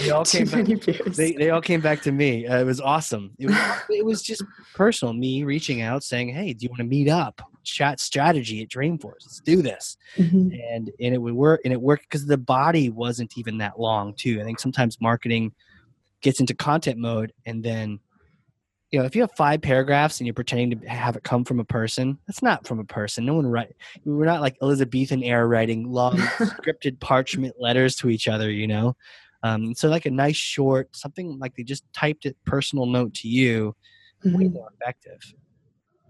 They all came back- they, they all came back to me. Uh, it was awesome. It was, it was just personal. Me reaching out saying, "Hey, do you want to meet up? Chat strategy at Dreamforce. Let's do this." Mhm. And and it would work. And it worked because the body wasn't even that long too. I think sometimes marketing gets into content mode, and then you know if you have five paragraphs and you're pretending to have it come from a person, that's not from a person. No one write. We're not like Elizabethan era writing long [laughs] scripted parchment letters to each other. You know. Um, so like a nice short something like they just typed it personal note to you way Mhm. more effective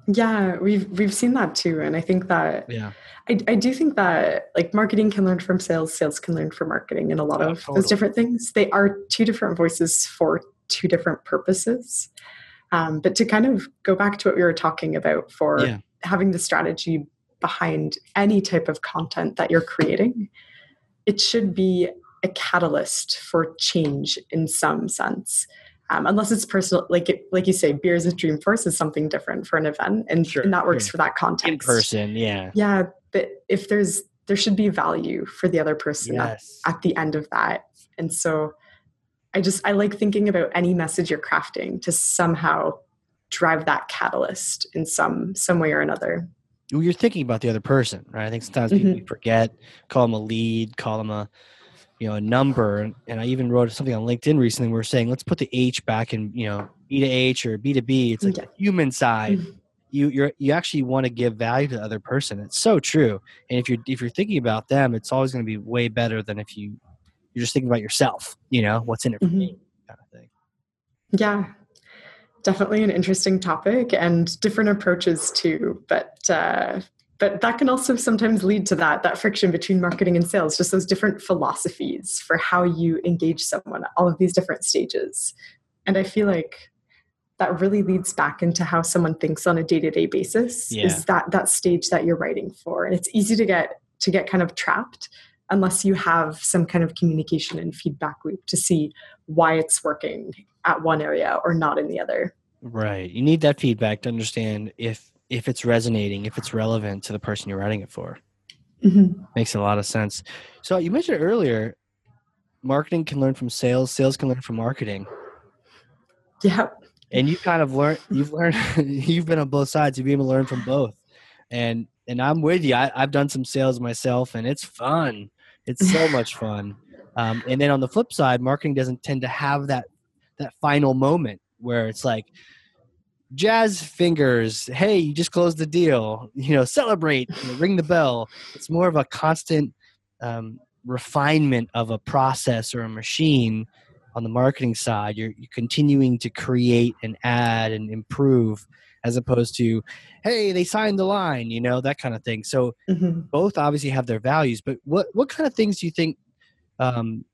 Yeah, we've we've seen that too, and I think that yeah I, I do think that like marketing can learn from sales, sales can learn from marketing, and a lot Oh, of totally. those different things. They are two different voices for two different purposes. Um, but to kind of go back to what we were talking about for Yeah. having the strategy behind any type of content that you're creating, it should be a catalyst for change in some sense. Um, unless it's personal, like it, like you say, beers at Dreamforce is something different for an event, and, Sure, and that works for that context. In person yeah. Yeah but if there's there should be value for the other person at, at the end of that. And so i just i like thinking about any message you're crafting to somehow drive that catalyst in some some way or another. Well, you're thinking about the other person right? I think sometimes people Mhm. forget call them a lead call them a you know a number. And, i even wrote something on linkedin recently where we're saying let's put the h back in you know b to h or b to b. It's like Yeah. human side. Mhm. you you're you actually want to give value to the other person. It's so true. And if you're if you're thinking about them it's always going to be way better than if you you're just thinking about yourself you know what's in it for Mhm. me kind of thing yeah definitely an interesting topic and different approaches too but uh but that can also sometimes lead to that that friction between marketing and sales just those different philosophies for how you engage someone at all of these different stages and i feel like that really leads back into how someone thinks on a day-to-day basis Yeah. is that that stage that you're writing for and it's easy to get to get kind of trapped unless you have some kind of communication and feedback loop to see why it's working at one area or not in the other. Right. You need that feedback to understand if if it's resonating if it's relevant to the person you're writing it for. Mm-hmm. Makes a lot of sense. So you mentioned earlier marketing can learn from sales sales can learn from marketing. Yeah and you kind of learned. you've learned [laughs] you've been on both sides. You've been able to learn from both. And and i'm with you. I, i've done some sales myself and it's fun it's so much fun. Um, and then on the flip side marketing doesn't tend to have that that final moment where it's like jazz fingers hey you just closed the deal you know celebrate you know, ring the bell. It's more of a constant um, refinement of a process or a machine on the marketing side. You're, you're continuing to create and add and improve as opposed to hey they signed the line you know that kind of thing so mm-hmm. both obviously have their values but what what kind of things do you think um,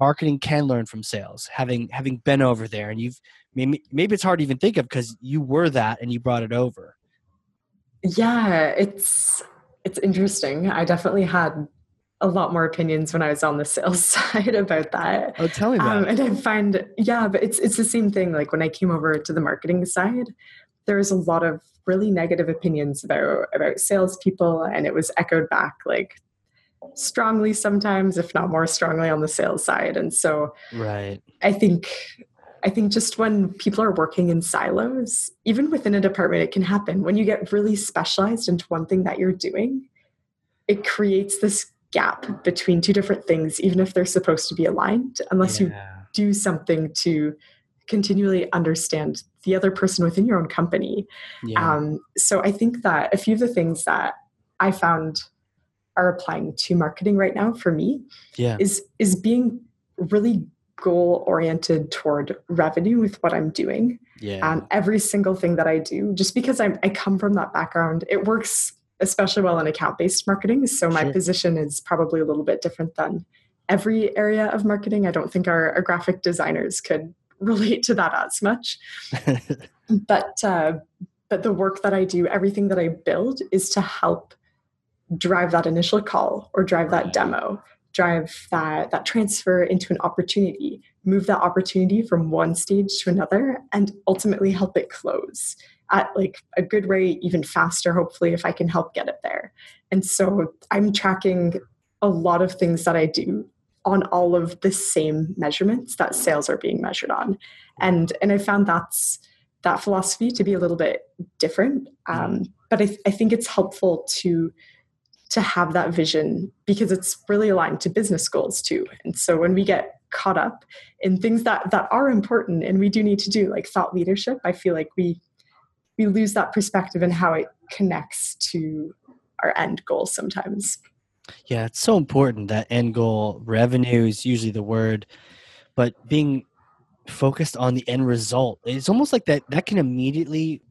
marketing can learn from sales having having been over there and you've maybe maybe it's hard to even think of because you were that and you brought it over yeah it's it's interesting i definitely had a lot more opinions when I was on the [laughs] sales side about that. Oh, tell me about um, And I find, yeah, but it's it's the same thing. Like when I came over to the marketing side, there was a lot of really negative opinions about about salespeople, and it was echoed back like strongly sometimes, if not more strongly, on the sales side. And so, right, I think I think just when people are working in silos, even within a department, it can happen. When you get really specialized into one thing that you're doing, it creates this gap between two different things, even if they're supposed to be aligned, unless yeah. you do something to continually understand the other person within your own company. Yeah. Um, so I think that a few of the things that I found are applying to marketing right now for me yeah. is is being really goal oriented toward revenue with what I'm doing. Yeah. Um, every single thing that I do, just because I'm, I come from that background, it works especially well in account based marketing. So my sure. position is probably a little bit different than every area of marketing. I don't think our, our graphic designers could relate to that as much. [laughs] but uh, but the work that I do, everything that I build is to help drive that initial call or drive that demo, drive that that transfer into an opportunity, move that opportunity from one stage to another, and ultimately help it close at like a good rate, even faster, hopefully, if I can help get it there. And so I'm tracking a lot of things that I do on all of the same measurements that sales are being measured on. And and I found that's that philosophy to be a little bit different. Um, but I, I think it's helpful to to have that vision because it's really aligned to business goals too. And so when we get caught up in things that that are important and we do need to do like thought leadership, I feel like we we lose that perspective and how it connects to our end goal sometimes. Yeah, it's so important that end goal revenue is usually the word, but being focused on the end result, it's almost like that that can immediately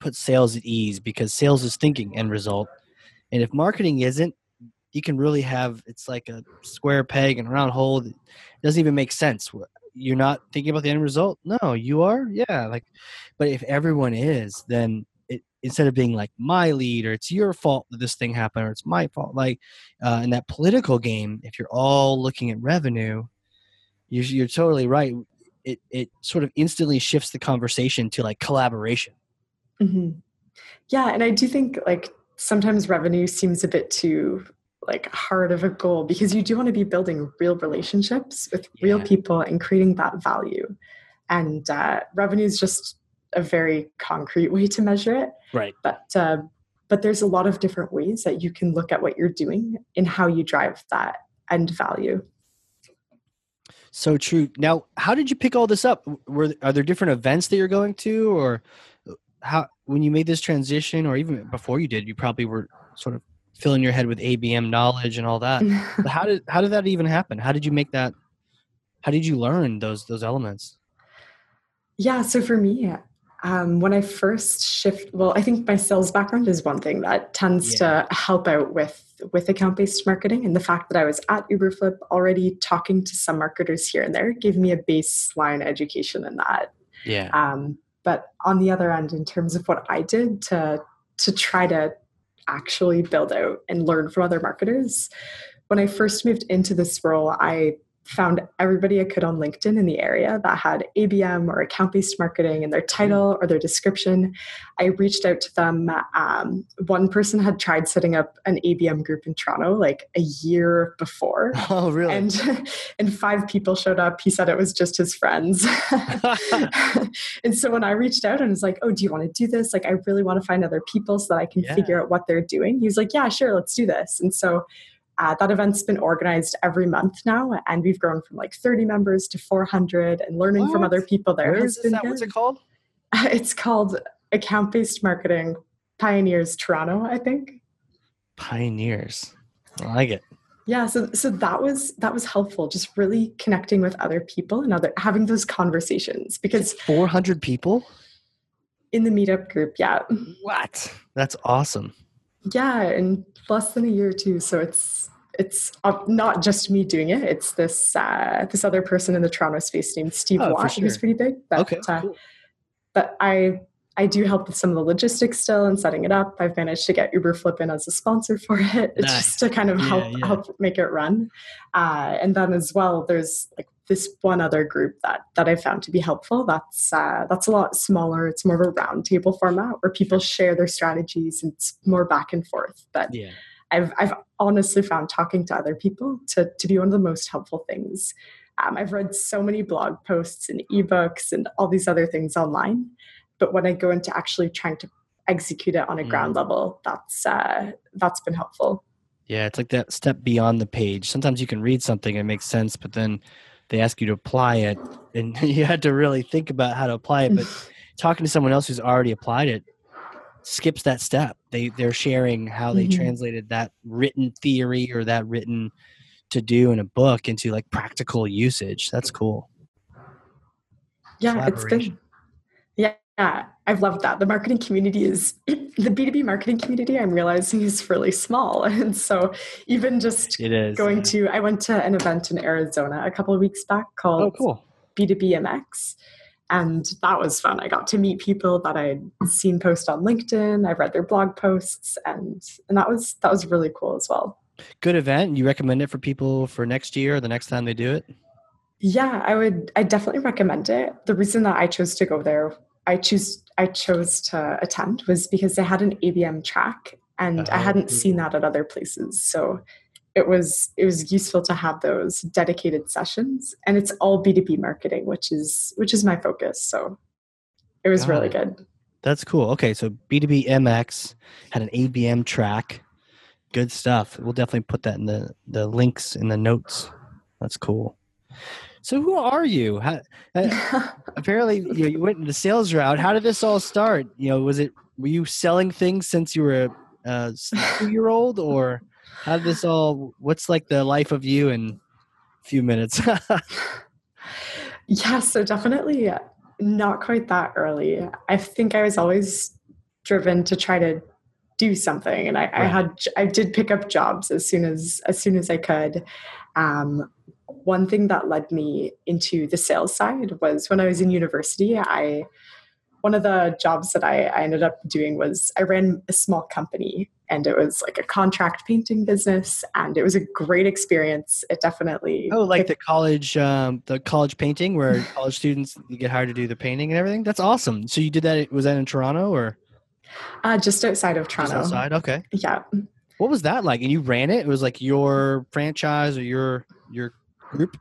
put sales at ease because sales is thinking end result. And if marketing isn't, you can really have it's like a square peg and a round hole. It doesn't even make sense you're not thinking about the end result no you are yeah like but if everyone is then instead of being like my lead or it's your fault that this thing happened or it's my fault like uh, in that political game if you're all looking at revenue you're, you're totally right. It, it sort of instantly shifts the conversation to like collaboration. Mm-hmm. yeah and i do think like sometimes revenue seems a bit too like hard of a goal because you do want to be building real relationships with real people and creating that value. And uh, revenue is just a very concrete way to measure it right but uh, but there's a lot of different ways that you can look at what you're doing and how you drive that end value so true now how did you pick all this up were are there different events that you're going to or uh, how when you made this transition or even before you did you probably were sort of filling your head with ABM knowledge and all that. [laughs] how did how did that even happen? How did you make that? How did you learn those those elements? Yeah, so for me, um, when I first shift, well, I think my sales background is one thing that tends yeah. to help out with with account based marketing, and the fact that I was at Uberflip already talking to some marketers here and there gave me a baseline education in that. Yeah. Um, but on the other end, in terms of what I did to to try to actually build out and learn from other marketers. When I first moved into this role, I found everybody I could on LinkedIn in the area that had ABM or account based marketing in their title or their description. I reached out to them. Um, one person had tried setting up an ABM group in Toronto like a year before. [laughs] Oh, really? And, [laughs] and five people showed up. He said it was just his friends. [laughs] and so when I reached out and was like, oh, do you want to do this? Like, I really want to find other people so that I can yeah. figure out what they're doing. He was like, yeah, sure, let's do this. And so uh, that event's been organized every month now, and we've grown from like 30 members to 400 and learning what? from other people there. Where is that? Good. What's it called? [laughs] It's called Account Based Marketing Pioneers Toronto, I think. Pioneers. I like it. yeah so so that was that was helpful just really connecting with other people and other having those conversations because 400 people in the meetup group yeah what that's awesome yeah in less than a year too so it's it's uh, not just me doing it it's this uh, this other person in the toronto space named steve oh, watt sure. who's pretty big but, okay, uh, cool. but i I do help with some of the logistics still and setting it up. I've managed to get Uberflip in as a sponsor for it, nice. [laughs] just to kind of yeah, help yeah. help make it run. Uh, and then as well, there's like this one other group that that I found to be helpful. That's uh, that's a lot smaller. It's more of a roundtable format where people share their strategies and it's more back and forth. But yeah. I've I've honestly found talking to other people to to be one of the most helpful things. Um, I've read so many blog posts and ebooks and all these other things online but when I go into actually trying to execute it on a mm. ground level, that's uh, that's been helpful. Yeah, it's like that step beyond the page. Sometimes you can read something and it makes sense, but then they ask you to apply it, and [laughs] you had to really think about how to apply it. But [sighs] talking to someone else who's already applied it skips that step. They they're sharing how they mm-hmm. translated that written theory or that written to do in a book into like practical usage. That's cool. Yeah, it's been yeah, I've loved that. The marketing community is [clears throat] the B2B marketing community I'm realizing is really small. [laughs] And so even just it is, going to I went to an event in Arizona a couple of weeks back oh, called oh, cool. B2BMX. And that was fun. I got to meet people that I'd seen post on LinkedIn. I've read their blog posts and and that was that was really cool as well. Good event. You recommend it for people for next year or the next time they do it? Yeah, I would I definitely recommend it. The reason that I chose to go there I choose I chose to attend was because they had an ABM track and uh-huh. I hadn't seen that at other places. So it was it was useful to have those dedicated sessions and it's all B2B marketing, which is which is my focus. So it was Got really it. good. That's cool. Okay, so B2B MX had an ABM track. Good stuff. We'll definitely put that in the the links in the notes. That's cool. So who are you? How, uh, [laughs] apparently, you, know, you went into the sales route. How did this all start? You know, was it were you selling things since you were a two year old, or how did this all? What's like the life of you in a few minutes? [laughs] yeah, so definitely not quite that early. I think I was always driven to try to do something and I, right. I, had i did pick up jobs as soon as as soon as i could um, one thing that led me into the sales side was when I was in university, I one of the jobs that I, I, ended up doing was I ran a small company and it was like a contract painting business and it was a great experience. It definitely Oh, like the college um, the college painting where college students you get hired to do the painting and everything? That's awesome. So you did that was that in Toronto or uh, just outside of Toronto. Just outside, okay. Yeah. What was that like? And you ran it? It was like your franchise or your your group?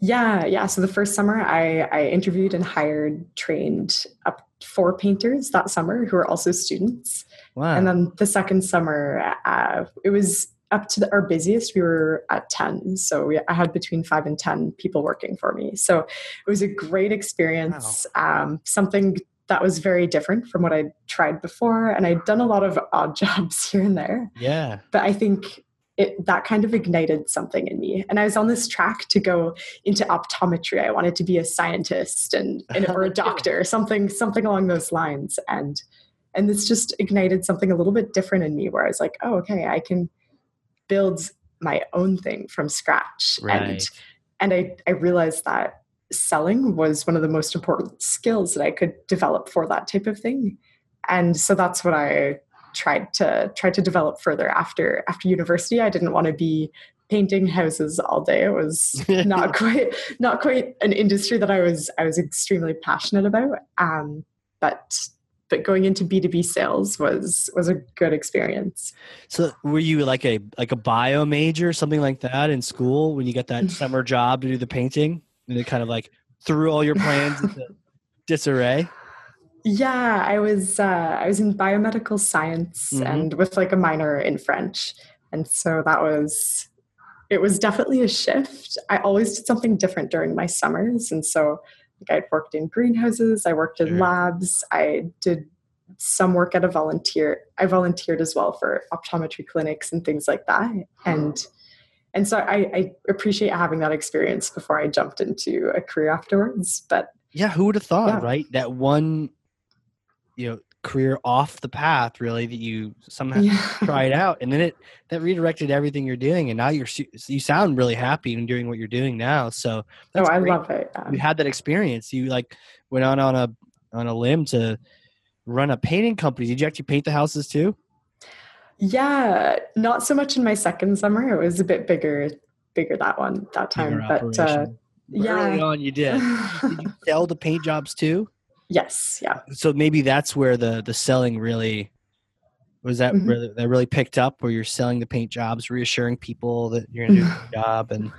Yeah, yeah. So the first summer, I, I interviewed and hired, trained up four painters that summer who were also students. Wow. And then the second summer, uh, it was up to the, our busiest. We were at ten, so we, I had between five and ten people working for me. So it was a great experience. Wow. Um, something that was very different from what I'd tried before, and I'd done a lot of odd [laughs] jobs here and there. Yeah. But I think it, that kind of ignited something in me. And I was on this track to go into optometry. I wanted to be a scientist and, [laughs] and or a doctor, something something along those lines. And and this just ignited something a little bit different in me, where I was like, oh, okay, I can build my own thing from scratch. Right. And and I I realized that selling was one of the most important skills that I could develop for that type of thing. And so that's what I tried to try to develop further after after university. I didn't want to be painting houses all day. It was [laughs] not quite not quite an industry that I was I was extremely passionate about. Um, but but going into B2B sales was was a good experience. So were you like a like a bio major, something like that in school when you got that [laughs] summer job to do the painting? And it kind of like threw all your plans into disarray? Yeah, I was uh, I was in biomedical science mm-hmm. and with like a minor in French, and so that was it was definitely a shift. I always did something different during my summers, and so like I'd worked in greenhouses, I worked in sure. labs, I did some work at a volunteer. I volunteered as well for optometry clinics and things like that, and and so I, I appreciate having that experience before I jumped into a career afterwards. But yeah, who would have thought, yeah. right? That one, you know, career off the path really that you somehow yeah. tried [laughs] out and then it that redirected everything you're doing and now you're you sound really happy in doing what you're doing now so oh i great. love it you had that experience you like went on on a on a limb to run a painting company did you actually paint the houses too? Yeah not so much in my second summer it was a bit bigger bigger that one that time bigger but uh, yeah early on you did. Did you [laughs] sell the paint jobs too Yes, yeah. So maybe that's where the the selling really was that mm-hmm. really that really picked up where you're selling the paint jobs, reassuring people that you're gonna do a [laughs] good job and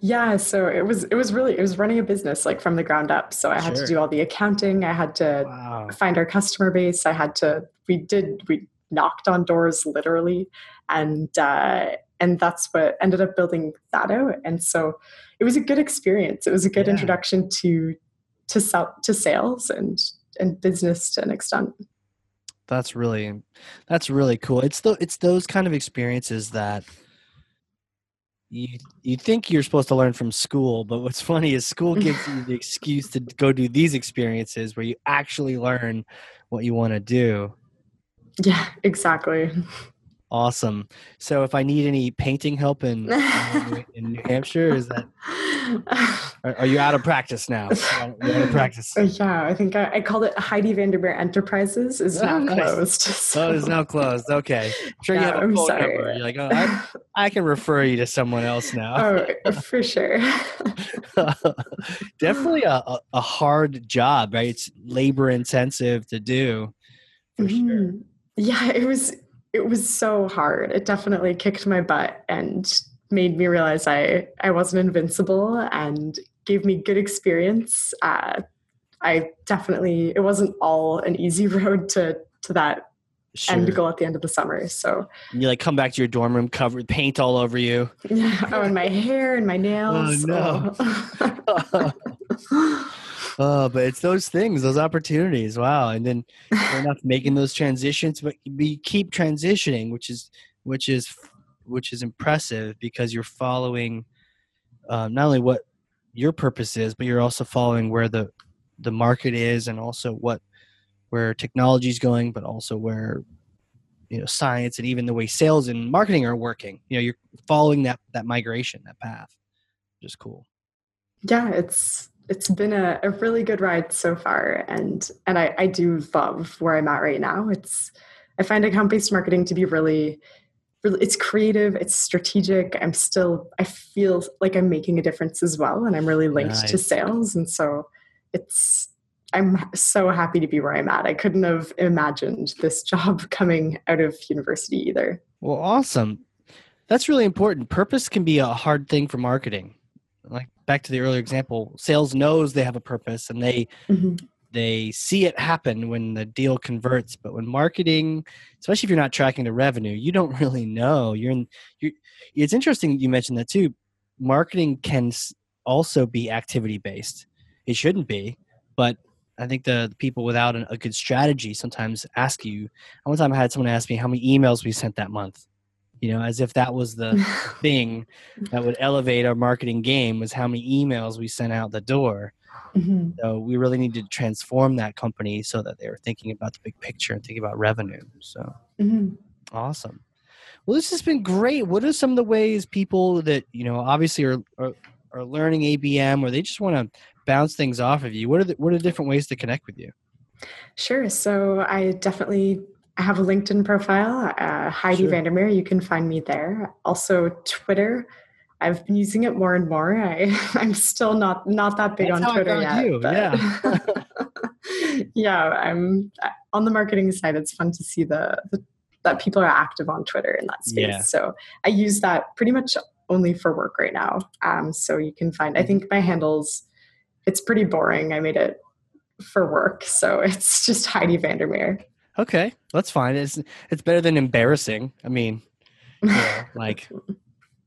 yeah, so it was it was really it was running a business like from the ground up. So I had sure. to do all the accounting, I had to wow. find our customer base, I had to we did we knocked on doors literally and uh and that's what ended up building that out and so it was a good experience it was a good yeah. introduction to to sell to sales and and business to an extent. That's really that's really cool. It's the it's those kind of experiences that you you think you're supposed to learn from school but what's funny is school [laughs] gives you the excuse to go do these experiences where you actually learn what you want to do. Yeah exactly awesome so if i need any painting help in [laughs] in new hampshire is that [laughs] are, are, you out of practice now? [laughs] out of practice. Yeah, I think I, I called it Heidi Vandermeer Enterprises is oh, now nice. closed. So. Oh, it's now closed. Okay. I'm sure yeah, you have a I'm phone sorry. number. You're like, oh, I, I, can refer you to someone else now. Oh, for sure. Definitely a, a hard job, right? It's labor intensive to do. For mm-hmm. sure. Yeah, it was it was so hard. It definitely kicked my butt and made me realize I I wasn't invincible and gave me good experience. Uh, I definitely it wasn't all an easy [laughs] road to to that sure. end goal at the end of the summer. So you like come back to your dorm room covered paint all over you. Yeah, [laughs] oh, and my hair and my nails. Oh no. oh, [laughs] but it's those things, those opportunities. Wow, and then enough making those transitions, but we keep transitioning, which is which is which is impressive because you're following um, not only what your purpose is, but you're also following where the the market is and also what where technology is going, but also where you know science and even the way sales and marketing are working. You know, you're following that that migration, that path, which is cool. Yeah, it's it's been a, a really good ride so far, and and I, I do love where I'm at right now. It's I find account based marketing to be really it's creative it's strategic. I'm still i feel like i'm making a difference as well and i'm really linked nice. to sales and so it's i'm so happy to be where i'm at. I couldn't have imagined this [laughs] job coming out of university either. Well awesome. That's really important. Purpose can be a hard thing for marketing like back to the earlier example sales knows they have a purpose and they mm-hmm. they see it happen when the deal converts but when marketing especially if you're not tracking the revenue you don't [laughs] really know. You're in you're, it's interesting you mentioned that too. Marketing can also be activity based it shouldn't be but i think the, the people without an, a good strategy sometimes ask you. One time i had someone ask me how many emails we sent that month you know as if that was the [laughs] thing that would elevate our marketing game was how many emails we sent out the door Mm-hmm. So we really need to transform that company so that they are thinking about the big picture and thinking about revenue. So mm-hmm. awesome. Well, this has been great. What are some of the ways people that you know obviously are are, are learning ABM or they just want to bounce things off of you? What are the, what are the different ways to connect with you? Sure. So I definitely I have a LinkedIn profile, uh, Heidi sure. Vandermeer. You can find me there. Also, Twitter. I've been using it more and more. I, [laughs] I'm still not not that big That's on Twitter yet. You. Yeah. [laughs] yeah, I'm on the marketing side. It's fun to see the, the that people are active on Twitter in that space. Yeah. So I use that pretty much only for work right now. Um, so you can find. I mm-hmm. think my handles. It's pretty boring. I made it for work, so [laughs] it's just Heidi Vandermeer. Okay, that's fine. It's it's better than embarrassing. I mean, yeah, [laughs] like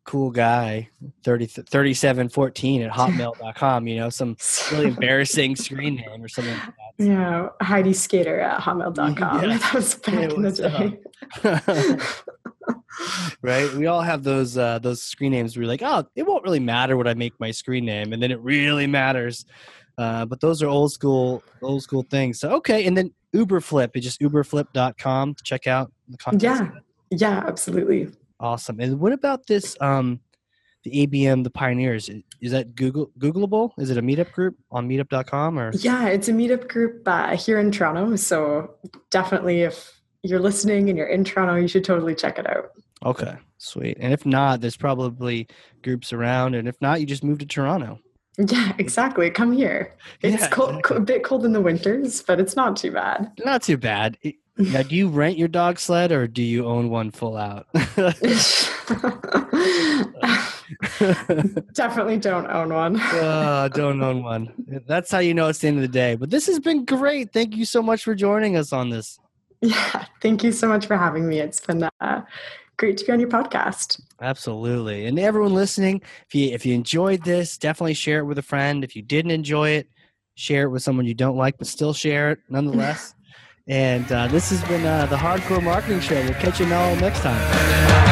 cool guy 30, 3714 at hotmail.com you know some really [laughs] embarrassing screen name or something like that yeah heidi skater at hotmail.com [laughs] yeah. that was back yeah, in the day right? We all have those uh, those screen names. Where we're like, oh, it won't really matter what I make my screen name, and then it really matters. Uh, but those are old school old school things. So okay, and then Uberflip It's just uberflip.com to check out the content. Yeah, yeah, absolutely. Awesome. And what about this? Um, the ABM, the Pioneers. Is that Google Googleable? Is it a meetup group on Meetup.com or? Yeah, it's a meetup group uh, here in Toronto. So definitely, if you're listening and you're in Toronto, you should totally check it out. Okay, sweet. And if not, there's probably groups around. And if not, you just move to Toronto. Yeah, exactly. Come here. It's yeah, cold, exactly. a bit cold in the winters, but it's not too bad. Not too bad. Now, do you rent your dog sled or do you own one full out? [laughs] Definitely don't own one. [laughs] uh, don't own one. That's how you know it's the end of the day. But this has been great. Thank you so much for joining us on this. Yeah, thank you so much for having me. It's been uh, great to be on your podcast. Absolutely. And everyone listening, if you if you enjoyed this, definitely share it with a friend. If you didn't enjoy it, share it with someone you don't like, but still share it nonetheless. [laughs] and uh, this has been uh, the Hard Corps Marketing Show. We'll catch you all next time.